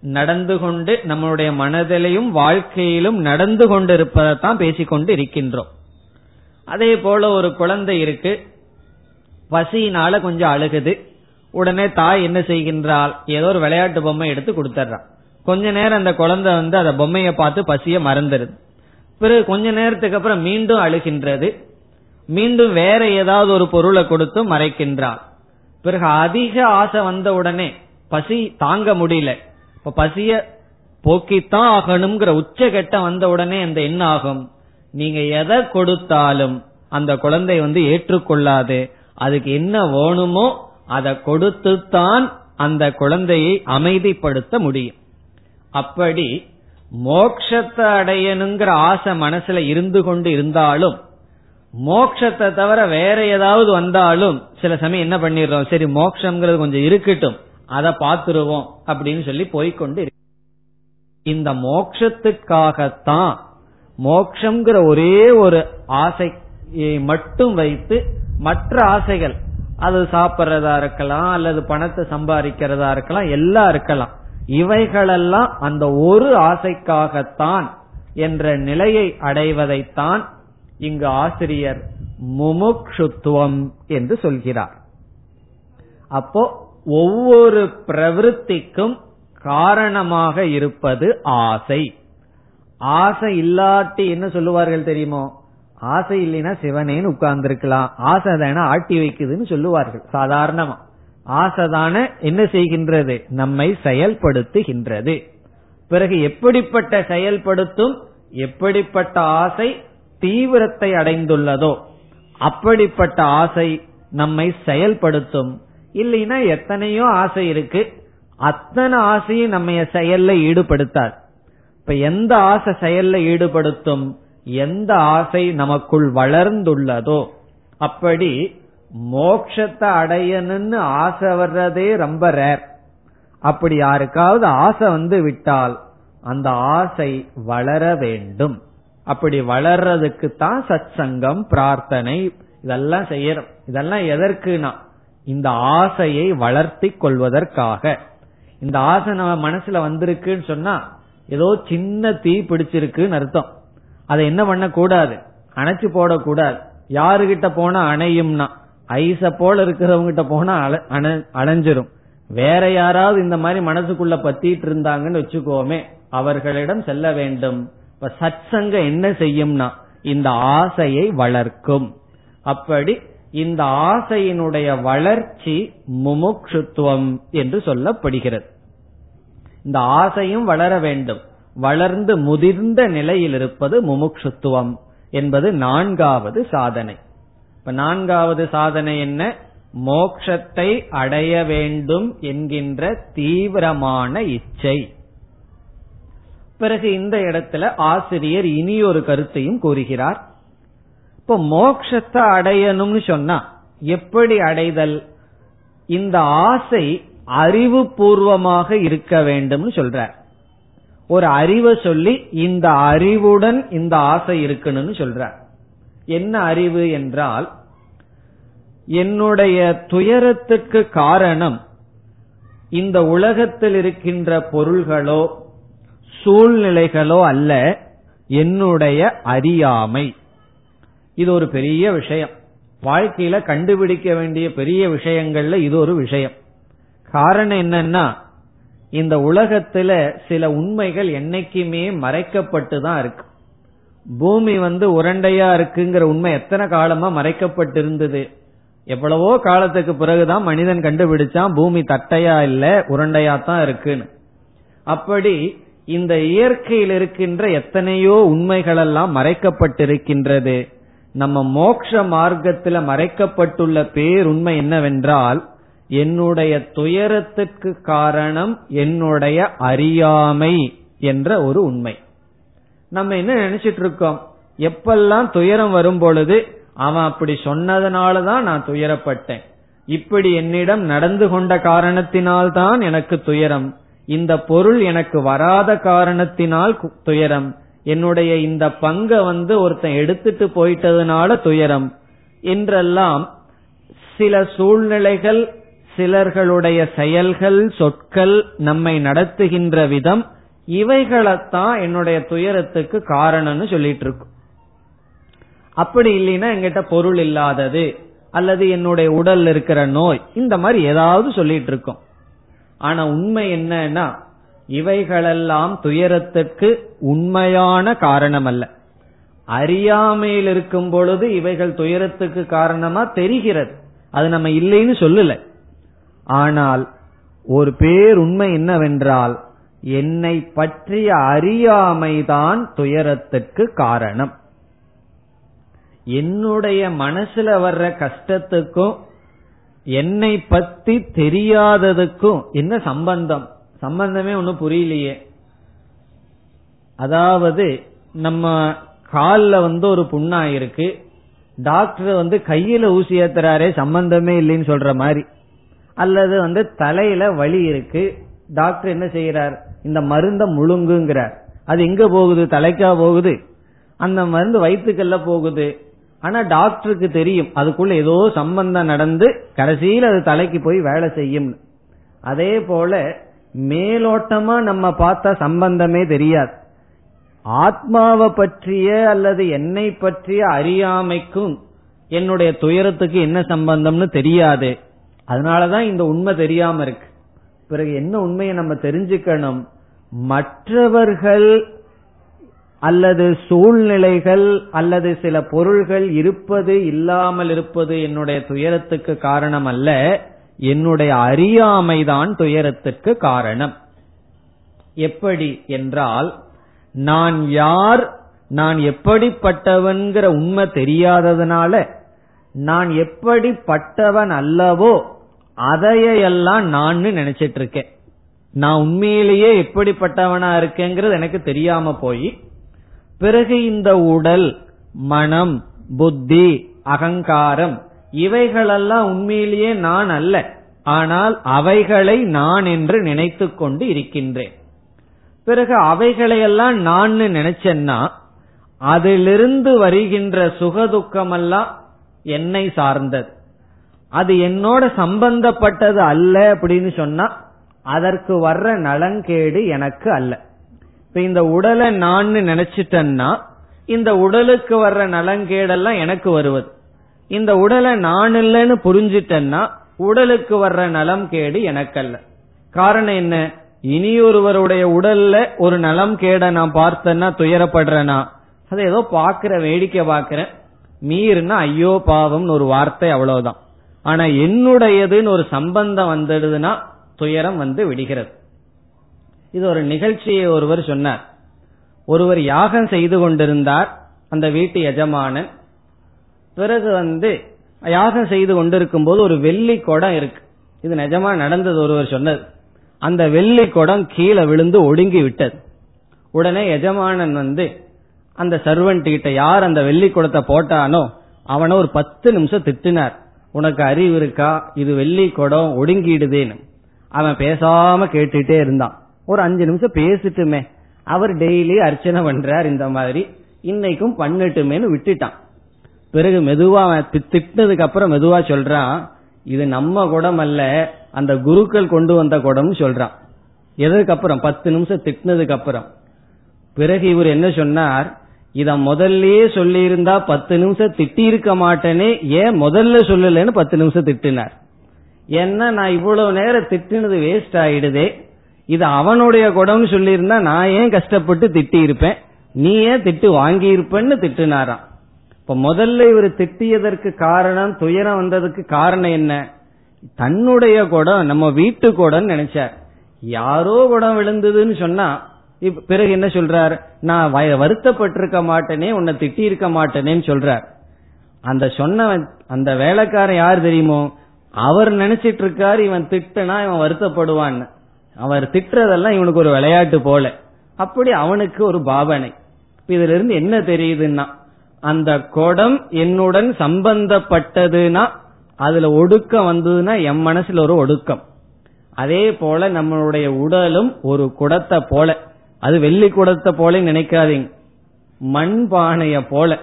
நடந்து கொண்டு நம்மளுடைய மனதிலையும் வாழ்க்கையிலும் நடந்து கொண்டிருப்பதைத்தான் பேசிக்கொண்டு இருக்கின்றோம். அதே போல ஒரு குழந்தை இருக்கு. பசியினால கொஞ்சம் அழுகுது. உடனே தாய் என்ன செய்கின்றால் ஏதோ ஒரு விளையாட்டு பொம்மை எடுத்து கொடுத்துட்றான் கொஞ்ச நேரம் அந்த குழந்தை வந்து அந்த பொம்மையை பார்த்து பசிய மறந்துடுது பிறகு கொஞ்ச நேரத்துக்கு அப்புறம் மீண்டும் அழுகின்றது. மீண்டும் வேற ஏதாவது ஒரு பொருளை கொடுத்து மறைக்கின்றாள் பிறகு அதிக ஆசை வந்த உடனே பசி தாங்க முடியல. இப்ப பசிய போக்கித்தான் ஆகணுங்கிற உச்சகட்டம் வந்த உடனே அந்த என்ன ஆகும்? நீங்க எதை கொடுத்தாலும் அந்த குழந்தை வந்து ஏற்றுக்கொள்ளாது. அதுக்கு என்ன வேணுமோ அதை கொடுத்து தான் அந்த குழந்தையை அமைதிப்படுத்த முடியும். அப்படி மோக்ஷத்தை அடையணுங்கிற ஆசை மனசுல இருந்து கொண்டு இருந்தாலும் மோக்ஷத்தை தவிர வேற ஏதாவது வந்தாலும் சில சமயம் என்ன பண்ணிடுறோம்? சரி மோக்ஷங்கிறது கொஞ்சம் இருக்கட்டும். அதை பார்த்துருவோம் அப்படின்னு சொல்லி போய்கொண்டு இந்த மோக்ஷத்துக்காகத்தான் மோக்ஷங்கிற ஒரே ஒரு ஆசையை மட்டும் வைத்து மற்ற ஆசைகள் அது சாப்பிட்றதா இருக்கலாம் அல்லது பணத்தை சம்பாதிக்கிறதா இருக்கலாம் எல்லாம் இருக்கலாம். இவைகளெல்லாம் அந்த ஒரு ஆசைக்காகத்தான் என்ற நிலையை அடைவதைத்தான் இங்கு ஆசிரியர் முமுக்ஷுத்துவம் என்று சொல்கிறார். அப்போ ஒவ்வொரு பிரவருத்திக்கும் காரணமாக இருப்பது ஆசை. ஆசை இல்லாட்டி என்ன சொல்லுவார்கள் தெரியுமோ? ஆசை இல்லைன்னா சிவனேன்னு உட்கார்ந்துருக்கலாம். ஆசை தானே ஆட்டி வைக்குதுன்னு சொல்லுவார்கள் சாதாரணமா. ஆசைதான என்ன செய்கின்றது? நம்மை செயல்படுத்துகின்றது. பிறகு எப்படிப்பட்ட செயல்படுத்தும்? எப்படிப்பட்ட ஆசை? தீவிரத்தை அடைந்துள்ளதோ அப்படிப்பட்ட ஆசை நம்மை செயல்படுத்தும். இல்லைன்னா எத்தனையோ ஆசை இருக்கு. அத்தனை ஆசையும் நம்ம செயல்ல ஈடுபடுத்தாது. இப்ப எந்த ஆசை செயல்ல ஈடுபடுத்தும்? எந்த ஆசை நமக்குள் வளர்ந்துள்ளதோ அப்படி மோக்ஷத்தை அடையணும்னு ஆசை வர்றதே ரொம்ப ரேர் அப்படி யாருக்காவது ஆசை வந்து விட்டால் அந்த ஆசை வளர வேண்டும். அப்படி வளர்றதுக்கு தான் சத் சங்கம் பிரார்த்தனை இதெல்லாம் செய்யறோம். இதெல்லாம் எதற்குனா இந்த ஆசையை வளர்த்தி கொள்வதற்காக. இந்த ஆசை நம்ம மனசுல வந்திருக்குன்னு சொன்னா ஏதோ சின்ன தீ பிடிச்சிருக்குன்னு அர்த்தம். அதை என்ன பண்ண கூடாது அணைச்சு போடக்கூடாது. யாருகிட்ட போனா அணையும்னா ஐச போல இருக்கிறவங்க கிட்ட போனா அணைஞ்சிரும். வேற யாராவது இந்த மாதிரி மனசுக்குள்ள பத்திட்டு இருந்தாங்கன்னு வச்சுக்கோமே அவர்களிடம் செல்ல வேண்டும். இப்ப சத் என்ன செய்யும்னா இந்த ஆசையை வளர்க்கும். அப்படி இந்த ஆசையினுடைய வளர்ச்சி முமுக்ஷுத்துவம் என்று சொல்லப்படுகிறது. இந்த ஆசையும் வளர வேண்டும். வளர்ந்து முதிர்ந்த நிலையில் இருப்பது முமுக்ஷுத்துவம் என்பது நான்காவது சாதனை. இப்ப நான்காவது சாதனை என்ன? மோக்ஷத்தை அடைய வேண்டும் என்கின்ற தீவிரமான இச்சை. பிறகு இந்த இடத்துல ஆசிரியர் இனி ஒரு கருத்தையும் கூறுகிறார். இப்ப மோக்ஷத்தை அடையணும்னு சொன்னா எப்படி அடைதல்? இந்த ஆசை அறிவு பூர்வமாக இருக்க வேண்டும்னு சொல்றார். ஒரு அறிவை சொல்லி இந்த அறிவுடன் இந்த ஆசை இருக்கணும்னு சொல்றார். என்ன அறிவு என்றால் என்னுடைய துயரத்துக்கு காரணம் இந்த உலகத்தில் இருக்கின்ற பொருள்களோ சூழ்நிலைகளோ அல்ல என்னுடைய அறியாமை. இது ஒரு பெரிய விஷயம். வாழ்க்கையில கண்டுபிடிக்க வேண்டிய பெரிய விஷயங்கள்ல இது ஒரு விஷயம். காரணம் என்னன்னா இந்த உலகத்துல சில உண்மைகள் என்னைக்குமே மறைக்கப்பட்டு தான் இருக்கு. பூமி வந்து உரண்டையா இருக்குங்கிற உண்மை எத்தனை காலமா மறைக்கப்பட்டிருந்தது? எவ்வளவோ காலத்துக்கு பிறகுதான் மனிதன் கண்டுபிடிச்சான் பூமி தட்டையா இல்ல உரண்டையா தான் இருக்குன்னு. அப்படி இந்த இயற்கையில் இருக்கின்ற எத்தனையோ உண்மைகள் எல்லாம் மறைக்கப்பட்டிருக்கின்றது. நம்ம மோக்ஷ மார்க்கத்தில் மறைக்கப்பட்டுள்ள பேருண்மை என்னவென்றால் என்னுடைய துயரத்துக்கு காரணம் என்னுடைய அறியாமை என்ற ஒரு உண்மை. நம்ம என்ன நினைச்சிட்டு இருக்கோம் எப்பெல்லாம் துயரம் வரும் பொழுது அவன் அப்படி சொன்னதுனாலதான் நான் துயரப்பட்டேன். இப்படி என்னிடம் நடந்து கொண்ட காரணத்தினால்தான் எனக்கு துயரம். இந்த பொருள் எனக்கு வராத காரணத்தினால் துயரம். என்னுடைய இந்த பங்க வந்து ஒருத்தன் எடுத்துட்டு போயிட்டதுனால துயரம். என்றெல்லாம் சில சூழ்நிலைகள் சிலர்களுடைய செயல்கள் சொற்கள் நம்மை நடத்துகின்ற விதம் இவைகளைத்தான் என்னுடைய துயரத்துக்கு காரணம்னு சொல்லிட்டு இருக்கும் அப்படி இல்லைன்னா எங்கிட்ட பொருள் இல்லாதது அல்லது என்னுடைய உடல் இருக்கிற நோய் இந்த மாதிரி ஏதாவது சொல்லிட்டு இருக்கோம் ஆனா உண்மை என்னன்னா இவைகளெல்லாம் துயரத்திற்கு உண்மையான காரணம் அல்ல அறியாமையில் இருக்கும் பொழுது இவைகள் துயரத்துக்கு காரணமா தெரிகிறது. அது நம்ம இல்லைன்னு சொல்லல. ஆனால் ஒரு பேர் உண்மை என்னவென்றால் என்னை பற்றிய அறியாமைதான் துயரத்துக்கு காரணம். என்னுடைய மனசுல வர்ற கஷ்டத்துக்கும் என்னை பத்தி தெரியாததுக்கும் என்ன சம்பந்தம்? சம்பந்தமே ஒன்னும் புரியலையே. அதாவது நம்ம கால்ல வந்து ஒரு புண்ணா இருக்கு டாக்டர் வந்து கையில ஊசி ஏத்துறாரே சம்பந்தமே இல்லைன்னு சொல்ற மாதிரி. அல்லது வந்து தலையில வலி இருக்கு. டாக்டர் என்ன செய்யறார்? இந்த மருந்த முழுங்குங்கிறார். அது எங்க போகுது? தலைக்கா போகுது? அந்த மருந்து வயிற்றுக்கல்ல போகுது. ஆனா டாக்டருக்கு தெரியும். அதுக்குள்ள ஏதோ சம்பந்தம் நடந்து கடைசியில் அது தலைக்கு போய் வேலை செய்யும். அதே போல மேலோட்டமா நம்ம பார்த்தா சம்பந்தமே தெரியாது. ஆத்மாவை பற்றிய அல்லது என்னை பற்றிய அறியாமைக்கும் என்னுடைய துயரத்துக்கு என்ன சம்பந்தம்னு தெரியாது. அதனாலதான் இந்த உண்மை தெரியாம இருக்கு. பிறகு என்ன உண்மையை நம்ம தெரிஞ்சுக்கணும்? மற்றவர்கள் அல்லது சூழ்நிலைகள் அல்லது சில பொருள்கள் இருப்பது இல்லாமல் இருப்பது என்னுடைய துயரத்துக்கு காரணம் அல்ல என்னுடைய அறியாமைதான் துயரத்துக்கு காரணம். எப்படி என்றால் நான் யார் நான் எப்படிப்பட்டவன்கிற உண்மை தெரியாததுனால நான் எப்படிப்பட்டவன் அல்லவோ அதையெல்லாம் நான் நினைச்சிட்டு இருக்கேன். நான் உண்மையிலேயே எப்படிப்பட்டவனா இருக்கேங்கிறது எனக்கு தெரியாம போய் பிறகு இந்த உடல் மனம் புத்தி அகங்காரம் இவைகளெல்லாம் உண்மையிலேயே நான் அல்ல. ஆனால் அவைகளை நான் என்று நினைத்து கொண்டு இருக்கின்றேன். பிறகு அவைகளையெல்லாம் நான் நினைச்சேன்னா அதிலிருந்து வருகின்ற சுகதுக்கமெல்லாம் என்னை சார்ந்தது. அது என்னோட சம்பந்தப்பட்டது அல்ல அப்படின்னு சொன்னா அதற்கு வர்ற நலங்கேடு எனக்கு அல்ல. இப்ப இந்த உடலை நான் நினைச்சிட்டேன்னா இந்த உடலுக்கு வர்ற நலங்கேடெல்லாம் எனக்கு வருவது. இந்த உடலை நான் இல்லைன்னு புரிஞ்சிட்டேன்னா உடலுக்கு வர்ற நலம் கேடு எனக்கல்ல. காரணம் என்ன? இனி ஒருவருடைய உடல்ல ஒரு நலம் கேட நான் பார்த்தேன்னா துயரப்படுறேனா அதை ஏதோ பாக்குற வேடிக்கை பாக்குறேன் மீறினா ஐயோ பாவம்னு ஒரு வார்த்தை அவ்வளவுதான். ஆனா என்னுடையதுன்னு ஒரு சம்பந்தம் வந்துடுதுன்னா துயரம் வந்து விடுகிறது. இது ஒரு நிகழ்ச்சியை ஒருவர் சொன்னார். ஒருவர் யாகம் செய்து கொண்டிருந்தார் அந்த வீட்டு எஜமானன். பிறகு வந்து யாகம் செய்து கொண்டிருக்கும் போது ஒரு வெள்ளி குடம் இருக்கு. இது நிஜமா நடந்தது ஒருவர் சொன்னது. அந்த வெள்ளி குடம் கீழே விழுந்து ஒடுங்கி விட்டது. உடனே எஜமானன் வந்து அந்த சர்வன்ட் கிட்ட யார் அந்த வெள்ளி குடத்தை போட்டானோ அவனை ஒரு பத்து நிமிஷம் திட்டினார். உனக்கு அறிவு இருக்கா? இது வெள்ளி குடம் ஒடுங்கிடுதேன்னு. அவன் பேசாம கேட்டுட்டே இருந்தான். ஒரு அஞ்சு நிமிஷம் பேசிட்டுமே. அவர் டெய்லி அர்ச்சனை பண்றார் இந்த மாதிரி. இன்னைக்கும் பண்ணட்டுமேனு விட்டுட்டான். பிறகு மெதுவா திட்டினதுக்கு அப்புறம் மெதுவா சொல்றான் இது நம்ம குடம் அல்ல அந்த குருக்கள் கொண்டு வந்த குடம்னு சொல்றான். எதற்கு அப்புறம்? பத்து நிமிஷம் திட்டினதுக்கு அப்புறம். பிறகு இவர் என்ன சொன்னார்? இத முதல்லயே சொல்லி இருந்தா பத்து நிமிஷம் திட்டி இருக்க மாட்டேனே ஏன் முதல்ல சொல்லலன்னு பத்து நிமிஷம் திட்டினார். ஏன்னா நான் இவ்வளவு நேரம் திட்டினது வேஸ்ட் ஆயிடுதே? இது அவனுடைய குடம்னு சொல்லியிருந்தா நான் ஏன் கஷ்டப்பட்டு திட்டி இருப்பேன் நீ ஏன் திட்டு வாங்கி இருப்பேன்னு திட்டுனாராம். இப்ப முதல்ல இவர் திட்டியதற்கு காரணம் துயரம் வந்ததுக்கு காரணம் என்ன? தன்னுடைய குடம் நம்ம வீட்டு குடம் நினைச்சார். யாரோ குடம் விழுந்ததுன்னு சொன்னா பிறகு என்ன சொல்றார்? நான் வருத்தப்பட்டிருக்க மாட்டேனே உன்னை திட்டி இருக்க மாட்டேனேன்னு சொல்றார். அந்த சொன்ன அந்த வேலைக்காரன் யார் தெரியுமோ? அவர் நினைச்சிட்டு இருக்காரு இவன் திட்டனா இவன் வருத்தப்படுவான்னு. அவர் திட்டுறதெல்லாம் இவனுக்கு ஒரு விளையாட்டு போல. அப்படி அவனுக்கு ஒரு பாவனை. இதுல இருந்து என்ன தெரியுதுன்னா அந்த குடம் என்னுடன் சம்பந்தப்பட்டதுன்னா அதுல ஒடுக்கம் வந்ததுன்னா என் மனசுல ஒரு ஒடுக்கம். அதே போல நம்மளுடைய உடலும் ஒரு குடத்தை போல. அது வெள்ளி குடத்தை போல நினைக்காதீங்க. மண் பானைய போல.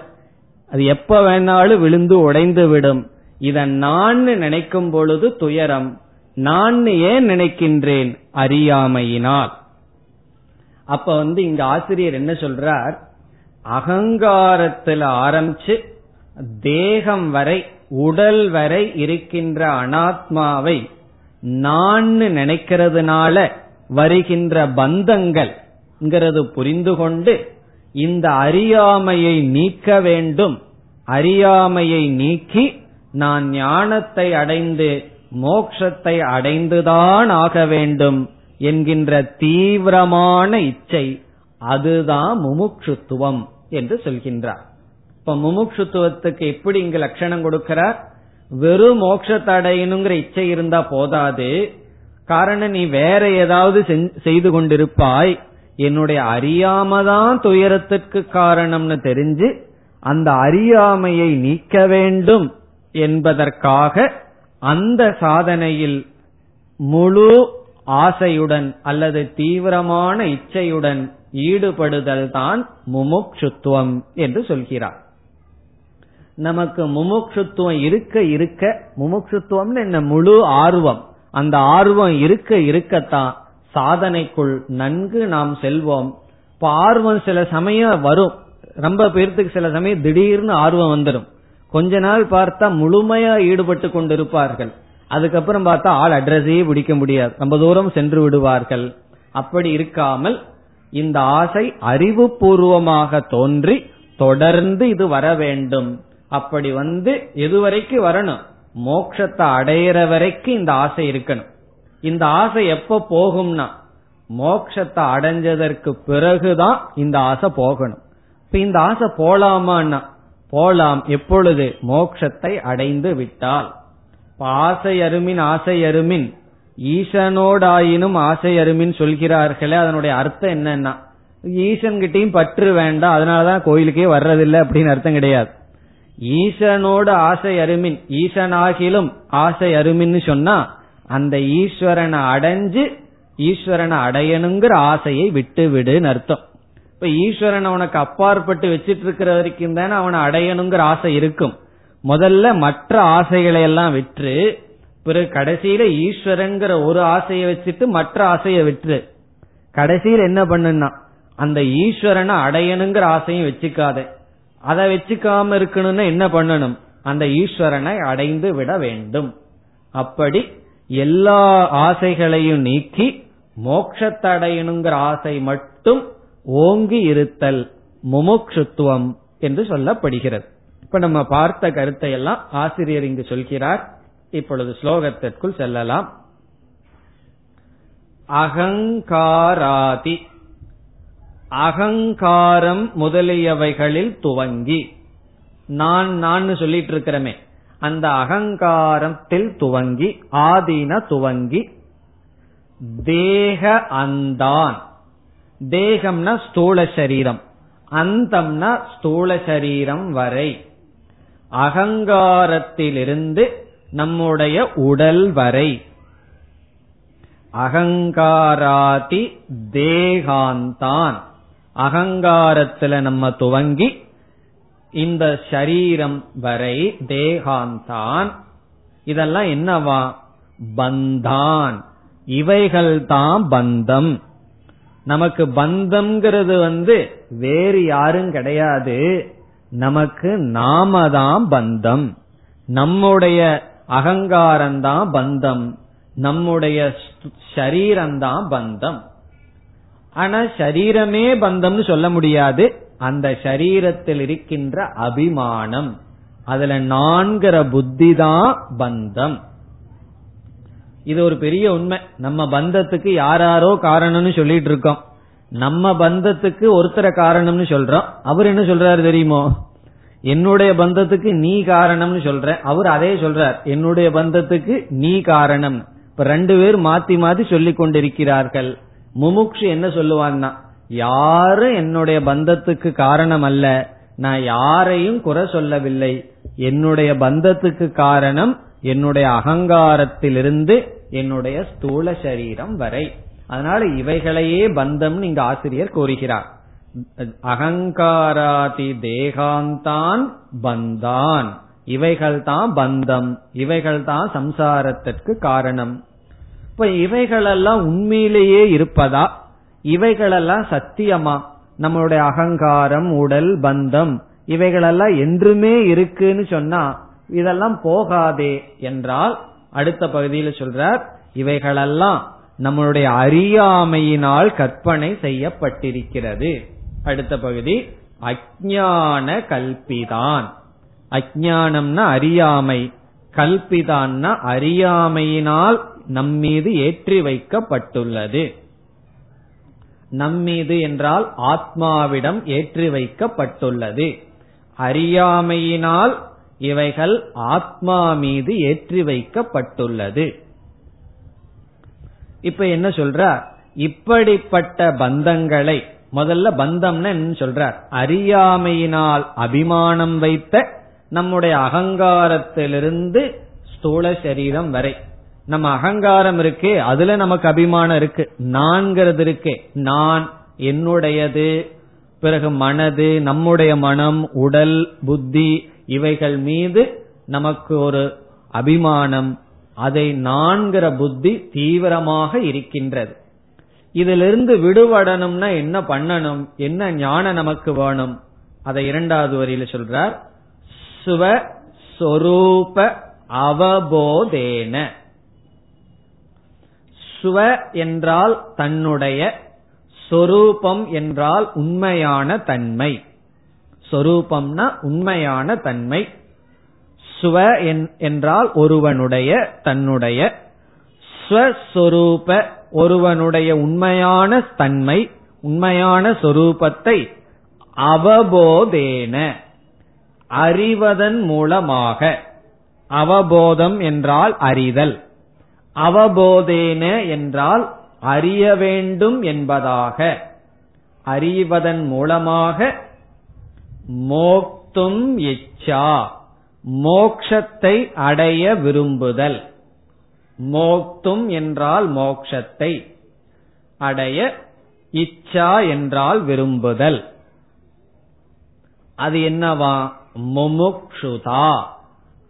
அது எப்ப வேணாலும் விழுந்து உடைந்து விடும். இத நான் நினைக்கும் பொழுது துயரம். நான் ஏன் நினைக்கின்றேன் அறியாமையினால்? அப்ப வந்து இங்க ஆசிரியர் என்ன சொல்றார்? அகங்காரத்துல ஆரம்பிச்சு தேகம் வரை உடல் வரை இருக்கின்ற அனாத்மாவை நான் நினைக்கிறதுனால வருகின்ற பந்தங்கள் புரிந்து கொண்டு இந்த அறியாமையை நீக்க வேண்டும். அறியாமையை நீக்கி நான் ஞானத்தை அடைந்து மோக்ஷத்தை அடைந்துதான் ஆக வேண்டும் என்கின்ற தீவிரமான இச்சை அதுதான் முமுட்சுத்துவம் என்று சொல்கின்றார். இப்ப முமுட்சுத்துவத்துக்கு எப்படி இங்கு லட்சணம் கொடுக்கிறார்? வெறும் மோட்சத்தை அடையணுங்கிற இச்சை இருந்தா போதாது. காரணம் நீ வேற ஏதாவது செய்து கொண்டிருப்பாய். என்னுடைய அறியாமதான் துயரத்திற்கு காரணம்னு தெரிஞ்சு அந்த அறியாமையை நீக்க வேண்டும் என்பதற்காக அந்த சாதனையில் முழு ஆசையுடன் அல்லது தீவிரமான இச்சையுடன் ஈடுபடுதல் தான் முமுட்சுத்துவம் என்று சொல்கிறார். நமக்கு முமுட்சுத்துவம் இருக்க இருக்க முமுட்சுத்துவம் என்ன? முழு ஆர்வம். அந்த ஆர்வம் இருக்க இருக்கத்தான் சாதனைக்குள் நன்கு நாம் செல்வோம். இப்ப ஆர்வம் சில சமயம் வரும். ரொம்ப பேர்த்துக்கு சில சமயம் திடீர்னு ஆர்வம் வந்துடும் கொஞ்ச நாள் பார்த்தா முழுமையா ஈடுபட்டு கொண்டிருப்பார்கள். அதுக்கப்புறம் பார்த்தா ஆள் அட்ரஸே பிடிக்க முடியாது. ரொம்ப தூரம் சென்று விடுவார்கள். அப்படி இருக்காமல் இந்த ஆசை அறிவுபூர்வமாக தோன்றி தொடர்ந்து இது வர வேண்டும். அப்படி வந்து எதுவரைக்கு வரணும்? மோட்சத்தை அடையிற வரைக்கும் இந்த ஆசை இருக்கணும். இந்த ஆசை எப்ப போகும்னா மோக்ஷத்தை அடைஞ்சதற்கு பிறகுதான் இந்த ஆசை போகணும். இப்ப இந்த ஆசை போலாமான்னா போலாம். எப்பொழுது மோக்ஷத்தை அடைந்து விட்டால் ஆசை அருமின் ஆசை அருமின் ஈசனோடாயினும் ஆசை அருமின் சொல்கிறார்களே அதனுடைய அர்த்தம் என்னன்னா ஈசன்கிட்டையும் பற்று வேண்டாம் அதனாலதான் கோயிலுக்கே வர்றதில்லை அப்படின்னு அர்த்தம் கிடையாது. ஈசனோடு ஆசை அருமின் ஈசனாகிலும் ஆசை அருமின்னு சொன்னா அந்த ஈஸ்வரனை அடைஞ்சு ஈஸ்வரனை அடையணுங்கிற ஆசையை விட்டு விடுன்னு அர்த்தம். இப்ப ஈஸ்வரன் உனக்கு அப்பாற்பட்டு வச்சிட்டு இருக்கிற வரைக்கும் தானே அவனை அடையணுங்கிற ஆசை இருக்கும். முதல்ல மற்ற ஆசைகளை எல்லாம் விற்று பிறகு கடைசியில ஈஸ்வரங்கிற ஒரு ஆசையை வச்சுட்டு மற்ற ஆசையை விற்று. கடைசியில் என்ன பண்ணுனா அந்த ஈஸ்வரனை அடையணுங்கிற ஆசையும் வச்சுக்காத. அதை வச்சுக்காம இருக்கணும்னு என்ன பண்ணணும்? அந்த ஈஸ்வரனை அடைந்து விட வேண்டும். அப்படி எல்லா ஆசைகளையும் நீக்கி மோட்சத்தடையணுங்கிற ஆசை மட்டும் ஓங்கி இருத்தல் முமுட்சுத்துவம் என்று சொல்லப்படுகிறது. இப்ப நம்ம பார்த்த கருத்தை எல்லாம் ஆசிரியர் இங்கு சொல்கிறார். இப்பொழுது ஸ்லோகத்திற்குள் செல்லலாம். அகங்காராதி அகங்காரம் முதலியவைகளில் துவங்கி நான் நான் சொல்லிட்டு இருக்கிறமே அந்த அகங்காரத்தில் துவங்கி ஆதீன துவங்கி தேக அந்தான் தேகம்னா ஸ்தூல சரீரம் அந்தம்னா ஸ்தூல சரீரம் வரை. அகங்காரத்திலிருந்து நம்முடைய உடல் வரை. அகங்காராதி தேகாந்தான். அகங்காரத்துல நம்ம துவங்கி இந்த சரீரம் வரை தேகாந்தான். இதெல்லாம் என்னவா? பந்தான். இவைகள்தான் பந்தம். நமக்கு பந்தம்ங்கிறது வந்து வேறு யாரும் கிடையாது. நமக்கு நாம தான் பந்தம். நம்முடைய அகங்காரம்தான் பந்தம். நம்முடைய சரீரம்தான் பந்தம். ஆனா சரீரமே பந்தம்னு சொல்ல முடியாது. அந்த சரீரத்தில் இருக்கின்ற அபிமானம். அதுல நான்கிற புத்தி தான் பந்தம். இது ஒரு பெரிய உண்மை. நம்ம பந்தத்துக்கு யாராரோ காரணம்னு சொல்லிட்டு இருக்கோம் நம்ம பந்தத்துக்கு ஒருத்தர காரணம்னு சொல்றோம். அவர் என்ன சொல்றாரு தெரியுமோ? என்னுடைய பந்தத்துக்கு நீ காரணம்னு சொல்ற. அவர் அதே சொல்றார். என்னுடைய பந்தத்துக்கு நீ காரணம். இப்ப ரெண்டு பேர் மாத்தி மாத்தி சொல்லிக் கொண்டிருக்கிறார்கள். முமுக்ஷு என்ன சொல்லுவான்னா யாரும் என்னுடைய பந்தத்துக்கு காரணம் அல்ல. நான் யாரையும் குறை சொல்லவில்லை. என்னுடைய பந்தத்துக்கு காரணம் என்னுடைய அகங்காரத்திலிருந்து என்னுடைய ஸ்தூல சரீரம் வரை. அதனால இவைகளையே பந்தம்னு இங்க ஆசிரியர் கூறுகிறார். அகங்காராதி தேகாந்தான் பந்தான். இவைகள் தான் பந்தம். இவைகள் தான் சம்சாரத்திற்கு காரணம். இப்ப இவைகளெல்லாம் உண்மையிலேயே இருப்பதா? இவைகளெல்லாம் சத்தியமா? நம்மளுடைய அகங்காரம் உடல் பந்தம் இவைகளெல்லாம் என்றுமே இருக்குன்னு சொன்னா இதெல்லாம் போகாதே என்றால் அடுத்த பகுதியில் சொல்றார் இவைகளெல்லாம் நம்மளுடைய அறியாமையினால் கற்பனை செய்யப்பட்டிருக்கிறது. அடுத்த பகுதி அஜான கல்பிதான். அஜானம்னா அறியாமை. கல்பிதான்னா அறியாமையினால் நம்மீது ஏற்றி வைக்கப்பட்டுள்ளது. நம்மீது என்றால் ஆத்மாவிடம் ஏற்றி வைக்கப்பட்டுள்ளது. அறியாமையினால் இவைகள் ஆத்மா மீது ஏற்றி வைக்கப்பட்டுள்ளது. இப்ப என்ன சொல்றார்? இப்படிப்பட்ட பந்தங்களை முதல்ல பந்தம்னு என்ன சொல்றார். அறியாமையினால் அபிமானம் வைத்த நம்முடைய அகங்காரத்திலிருந்து ஸ்தூல சரீரம் வரை. நம்ம அகங்காரம் இருக்கே அதுல நமக்கு அபிமானம் இருக்கு. நான்கிறது இருக்கே நான் என்னுடையது பிறகு மனது நம்முடைய மனம் உடல் புத்தி இவைகள் மீது நமக்கு ஒரு அபிமானம் அதை நான்கிற புத்தி தீவிரமாக இருக்கின்றது. இதிலிருந்து விடுபடணும்னா என்ன பண்ணணும் என்ன ஞானம் நமக்கு வேணும்? அதை இரண்டாவது வரியில சொல்றார். சுவ சொரூப அவபோதேன. சுவ என்றால் தன்னுடைய சொரூபம் என்றால் உண்மையான தன்மை. ஸ்வரூபம்னா உண்மையான தன்மை. சுவ என்றால் ஒருவனுடைய தன்னுடைய. ஸ்வஸ்வரூப ஒருவனுடைய உண்மையான தன்மை உண்மையான சொரூபத்தை அவபோதேன. அறிவதன் மூலமாக. அவபோதம் என்றால் அறிதல். அவபோதேன என்றால் அறிய வேண்டும் என்பதாக. அறிவதன் மூலமாக மோக்தும் இச்சா. மோக்ஷத்தை அடைய விரும்புதல். மோக்தும் என்றால் மோக்ஷத்தை அடைய இச்சா என்றால் விரும்புதல். அது என்னவா? முமுக்ஷுதா.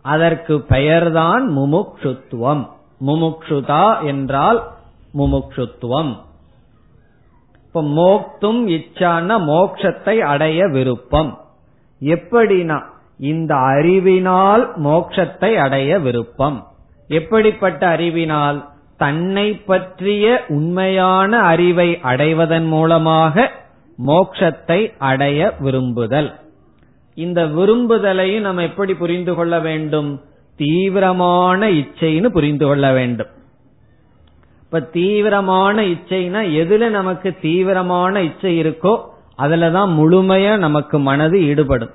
அதற்கு பெயர்தான் முமுக்ஷுத்துவம். முமுக்ஷுதா என்றால் முமுக்ஷுத்துவம். இப்ப மோக்தும் இச்சான மோக்ஷத்தை அடைய விருப்பம். எப்படினா இந்த அறிவினால் மோட்சத்தை அடைய விருப்பம். எப்படிப்பட்ட அறிவினால்? தன்னை பற்றிய உண்மையான அறிவை அடைவதன் மூலமாக மோக்ஷத்தை அடைய விரும்புதல். இந்த விரும்புதலையும் நம்ம எப்படி புரிந்து கொள்ள வேண்டும்? தீவிரமான இச்சைன்னு புரிந்து கொள்ள வேண்டும். இப்ப தீவிரமான இச்சைனா எதுல நமக்கு தீவிரமான இச்சை இருக்கோ அதுலதான் முழுமையா நமக்கு மனது ஈடுபடும்.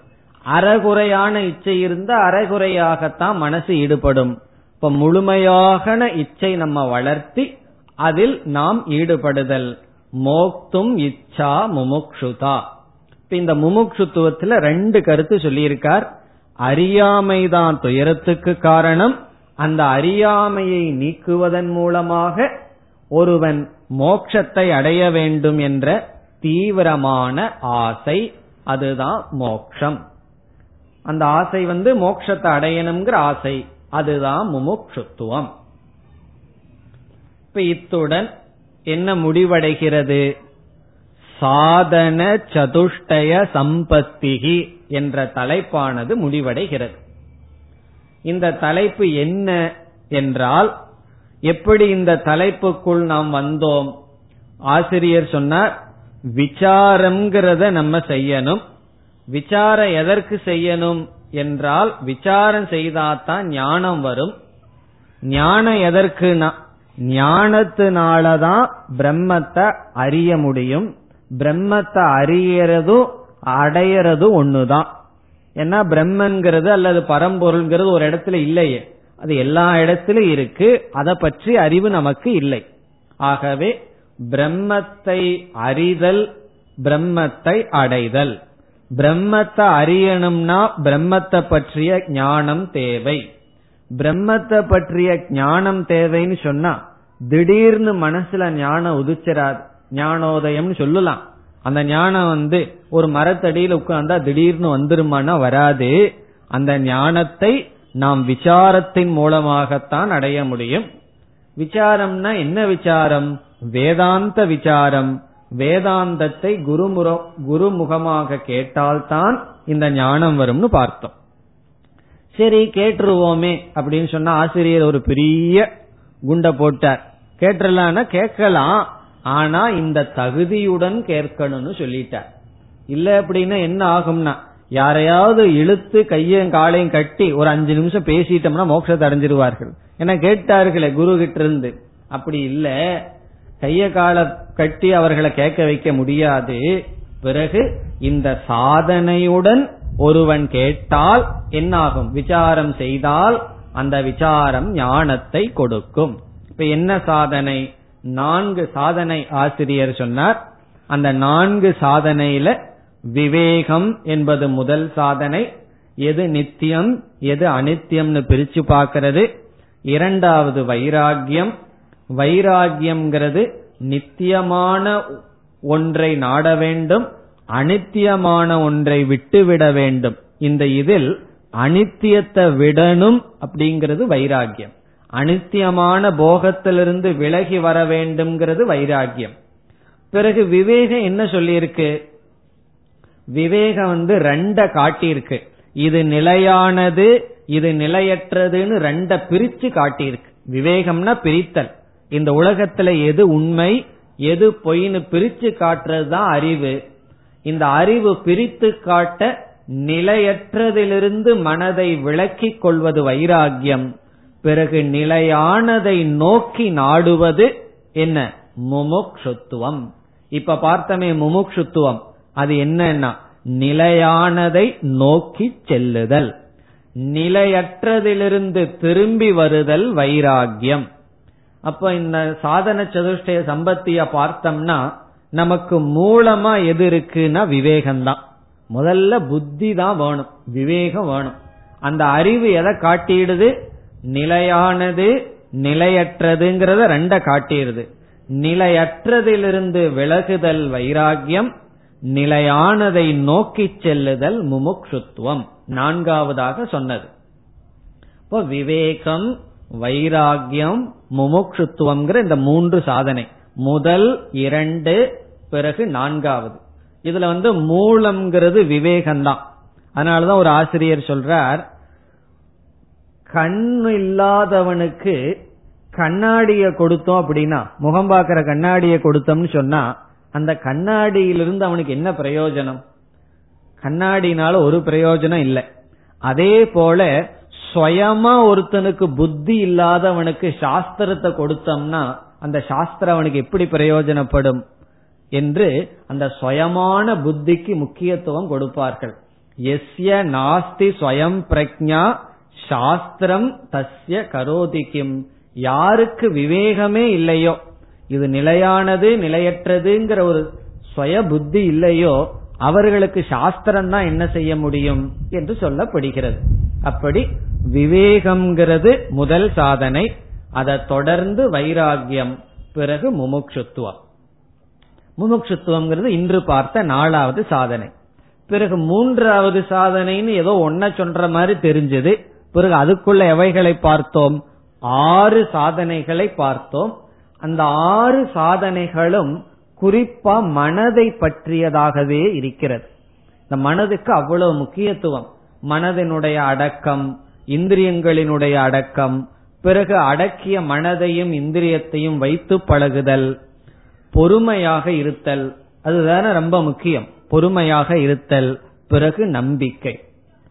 அறகுறையான இச்சை இருந்தா அறகுறையாகத்தான் மனசு ஈடுபடும். இப்ப முழுமையாக இச்சை நம்ம வளர்த்தி அதில் நாம் ஈடுபடுதல். மோக்தும் இச்சா முமுக்ஷுதா. இப்ப இந்த முமுக்ஷுத்துவத்துல ரெண்டு கருத்து சொல்லியிருக்கார். அறியாமைதான் துயரத்துக்கு காரணம். அந்த அறியாமையை நீக்குவதன் மூலமாக ஒருவன் மோக்ஷத்தை அடைய வேண்டும் என்ற தீவிரமான ஆசை அதுதான் மோக்ஷம். அந்த ஆசை வந்து மோக்ஷத்தை அடையணுங்கிற ஆசை அதுதான் முமுட்சுத்துவம் இப்ப இத்துடன் என்ன முடிவடைகிறது? சாதன சதுஷ்டய சம்பத்திகி என்ற தலைப்பானது முடிவடைகிறது. இந்த தலைப்பு என்ன என்றால் எப்படி இந்த தலைப்புக்குள் நாம் வந்தோம்? ஆசிரியர் சொன்னார் விசாரம்ங்கிறத நம்ம செய்யணும். விசாரம் எதற்கு செய்யணும் என்றால் விசாரம் செய்தாதான் ஞானம் வரும். ஞானம் எதற்குனா ஞானத்தினாலதான் பிரம்மத்தை அறிய முடியும். பிரம்மத்தை அறியறதும் அடையறதும் ஒண்ணுதான். ஏன்னா பிரம்மன்கிறது அல்லது பரம்பொருள்ங்கிறது ஒரு இடத்துல இல்லையே. அது எல்லா இடத்திலும் இருக்கு. அதை பற்றி அறிவு நமக்கு இல்லை. ஆகவே பிரம்மத்தை அறிதல் பிரம்மத்தை அடைதல். பிரம்மத்தை அறியணும்னா பிரம்மத்தை பற்றிய ஞானம் தேவை. பிரம்மத்தை பற்றிய ஞானம் தேவைன்னு சொன்னா திடீர்னு மனசுல ஞானம் உதிச்சிடாது ஞானோதயம்னு சொல்லலாம். அந்த ஞானம் வந்து ஒரு மரத்தடியில் உட்கார்ந்தா திடீர்னு வந்துருமானா வராது. அந்த ஞானத்தை நாம் விசாரத்தின் மூலமாகத்தான் அடைய முடியும். விசாரம்னா என்ன விசாரம்? வேதாந்த விசாரம் வேதாந்தத்தை குருமுற குருமுகமாக கேட்டால்தான் இந்த ஞானம் வரும்னு பார்த்தோம். சரி கேட்டுருவோமே அப்படின்னு சொன்னா ஆசிரியர் ஒரு பெரிய குண்ட போட்டார். கேட்டுலான்னா கேட்கலாம் ஆனா இந்த தகுதியுடன் கேட்கணும்னு சொல்லிட்டார். இல்ல அப்படின்னா என்ன ஆகும்னா யாரையாவது இழுத்து கையும் காலையும் கட்டி ஒரு அஞ்சு நிமிஷம் பேசிட்டோம்னா மோட்சத்தை அடைஞ்சிருவார்கள். ஏன்னா கேட்டார்களே குரு கிட்ட இருந்து அப்படி இல்ல. கைய கால கட்டி அவர்களை கேட்க வைக்க முடியாது. பிறகு இந்த சாதனையுடன் ஒருவன் கேட்டால் என்னாகும்? விசாரம் செய்தால் அந்த விசாரம் ஞானத்தை கொடுக்கும். இப்ப என்ன சாதனை? நான்கு சாதனை ஆசிரியர் சொன்னார். அந்த நான்கு சாதனையில விவேகம் என்பது முதல் சாதனை. எது நித்தியம் எது அனித்தியம்னு பிரிச்சு பார்க்கிறது. இரண்டாவது வைராகியம் வைராகியம்ங்கிறது நித்தியமான ஒன்றை நாட வேண்டும் அனித்தியமான ஒன்றை விட்டுவிட வேண்டும். இந்த இதில் அனித்தியத்தை விடணும் அப்படிங்கிறது வைராகியம் அனித்தியமான போகத்திலிருந்து விலகி வர வேண்டும்ங்கிறது வைராகியம் பிறகு விவேகம் என்ன சொல்லியிருக்கு? விவேகம் வந்து ரெண்ட காட்டியிருக்கு. இது நிலையானது இது நிலையற்றதுன்னு ரெண்ட பிரிச்சு காட்டியிருக்கு. விவேகம்னா பிரித்தல். இந்த உலகத்துல எது உண்மை எது பொய்னு பிரிச்சு காட்டுறது தான் அறிவு. இந்த அறிவு பிரித்து காட்ட நிலையற்றதிலிருந்து மனதை விளக்கிக் கொள்வது வைராகியம் பிறகு நிலையானதை நோக்கி நாடுவது என்ன? முமுக்ஷுத்துவம். இப்ப பார்த்தமே முமுக்ஷுத்துவம். அது என்னன்னா நிலையானதை நோக்கி செல்லுதல். நிலையற்றதிலிருந்து திரும்பி வருதல் வைராகியம் அப்ப இந்த சாதன சதுஷ்டய சம்பத்திய பார்த்தோம்னா நமக்கு மூலமா எது இருக்குன்னா விவேகம்தான். முதல்ல புத்தி தான் வேணும் விவேகம் வேணும். அந்த அறிவு எதை காட்டிடுது? நிலையானது நிலையற்றதுங்கிறத ரெண்ட காட்டிடுது. நிலையற்றதிலிருந்து விலகுதல் வைராகியம் நிலையானதை நோக்கி செல்லுதல் முமுக்ஷுத்துவம். நான்காவதாக சொன்னது. இப்போ விவேகம் வைராகியம் முமுக்ஷுத்துவம்ங்கிற இந்த மூன்று சாதனை. முதல் இரண்டு பிறகு நான்காவது. இதுல வந்து மூலம்ங்கிறது விவேகம்தான். அதனாலதான் ஒரு ஆசிரியர் சொல்றார் கண் இல்லாதவனுக்கு கண்ணாடிய கொடுத்தோம் அப்படின்னா முகம் பாக்குற கண்ணாடிய கொடுத்தோம்னு சொன்னா அந்த கண்ணாடியிலிருந்து அவனுக்கு என்ன பிரயோஜனம்? கண்ணாடினால ஒரு பிரயோஜனம் இல்லை. அதே போல சுயமா ஒருத்தனுக்கு புத்தி இல்லாதவனுக்கு சாஸ்திரத்தை கொடுத்தோம்னா அந்த சாஸ்திரம் அவனுக்கு எப்படி பிரயோஜனப்படும் என்று அந்த சுயமான புத்திக்கு முக்கியத்துவம் கொடுப்பார்கள். எஸ்ய நாஸ்தி ஸ்வயம் பிரக்ஞா சாஸ்திரம் தஸ்ய கரோதிக்கும் யாருக்கு விவேகமே இல்லையோ இது நிலையானது நிலையற்றதுங்கிற ஒரு சுய புத்தி இல்லையோ அவர்களுக்கு சாஸ்திரம் தான் என்ன செய்ய முடியும் என்று சொல்லப்படுகிறது. அப்படி விவேகம்ங்கிறது முதல் சாதனை. அதை தொடர்ந்து வைராகியம் பிறகு முமுட்சுத்துவம் முமுட்சுத்துவம்ங்கிறது இன்று பார்த்த நாலாவது சாதனை. பிறகு மூன்றாவது சாதனைன்னு ஏதோ ஒன்ன சொல்ற மாதிரி தெரிஞ்சது. பிறகு அதுக்குள்ள எவைகளை பார்த்தோம்? ஆறு சாதனைகளை பார்த்தோம். அந்த ஆறு சாதனைகளும் குறிப்பா மனதை பற்றியதாகவே இருக்கிறது. இந்த மனதுக்கு அவ்வளவு முக்கியத்துவம். மனதினுடைய அடக்கம் இந்திரியங்களினுடைய அடக்கம் பிறகு அடக்கிய மனதையும் இந்திரியத்தையும் வைத்து பழகுதல் பொறுமையாக இருத்தல் அதுதானே ரொம்ப முக்கியம். பொறுமையாக இருத்தல் பிறகு நம்பிக்கை.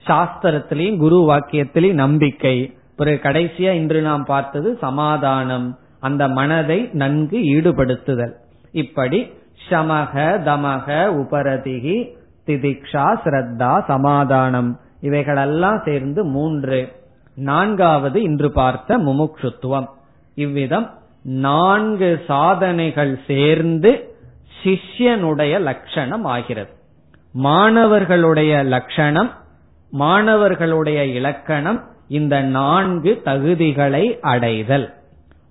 சாஸ்திரத்திலையும் குரு வாக்கியத்திலையும் நம்பிக்கை. பிறகு கடைசியா இன்று நாம் பார்த்தது சமாதானம் அந்த மனதை நன்கு ஈடுபடுத்துதல். இப்படி சமக தமக உபரதிகி திதிக்ஷா ஸ்ரத்தா சமாதானம். இவைகளெல்லாம் சேர்ந்து மூன்று. நான்காவது இன்று பார்த்த முமுட்சுத்துவம் இவ்விதம் நான்கு சாதனைகள் சேர்ந்து சிஷ்யனுடைய லட்சணம் ஆகிறது. மாணவர்களுடைய லட்சணம் மாணவர்களுடைய இலக்கணம் இந்த நான்கு தகுதிகளை அடைதல்.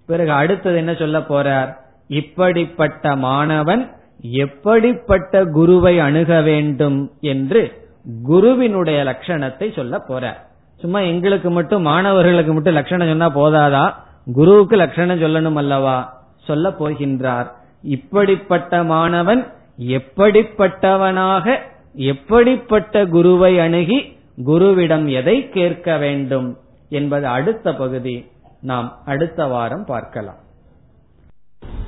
பிறகு அடுத்தது என்ன சொல்ல போறார்? இப்படிப்பட்ட மாணவன் எப்படிப்பட்ட குருவை அணுக வேண்டும் என்று குருவினுடைய லட்சணத்தை சொல்ல போற. சும்மா எங்களுக்கு மட்டும் மாணவர்களுக்கு மட்டும் லட்சணம் சொன்னா போதாதா? குருவுக்கு லட்சணம் சொல்லணும் அல்லவா? சொல்ல போகின்றார். இப்படிப்பட்ட மாணவன் எப்படிப்பட்டவனாக எப்படிப்பட்ட குருவை அணுகி குருவிடம் எதை கேட்க வேண்டும் என்பது அடுத்த பகுதி. நாம் அடுத்த வாரம் பார்க்கலாம்.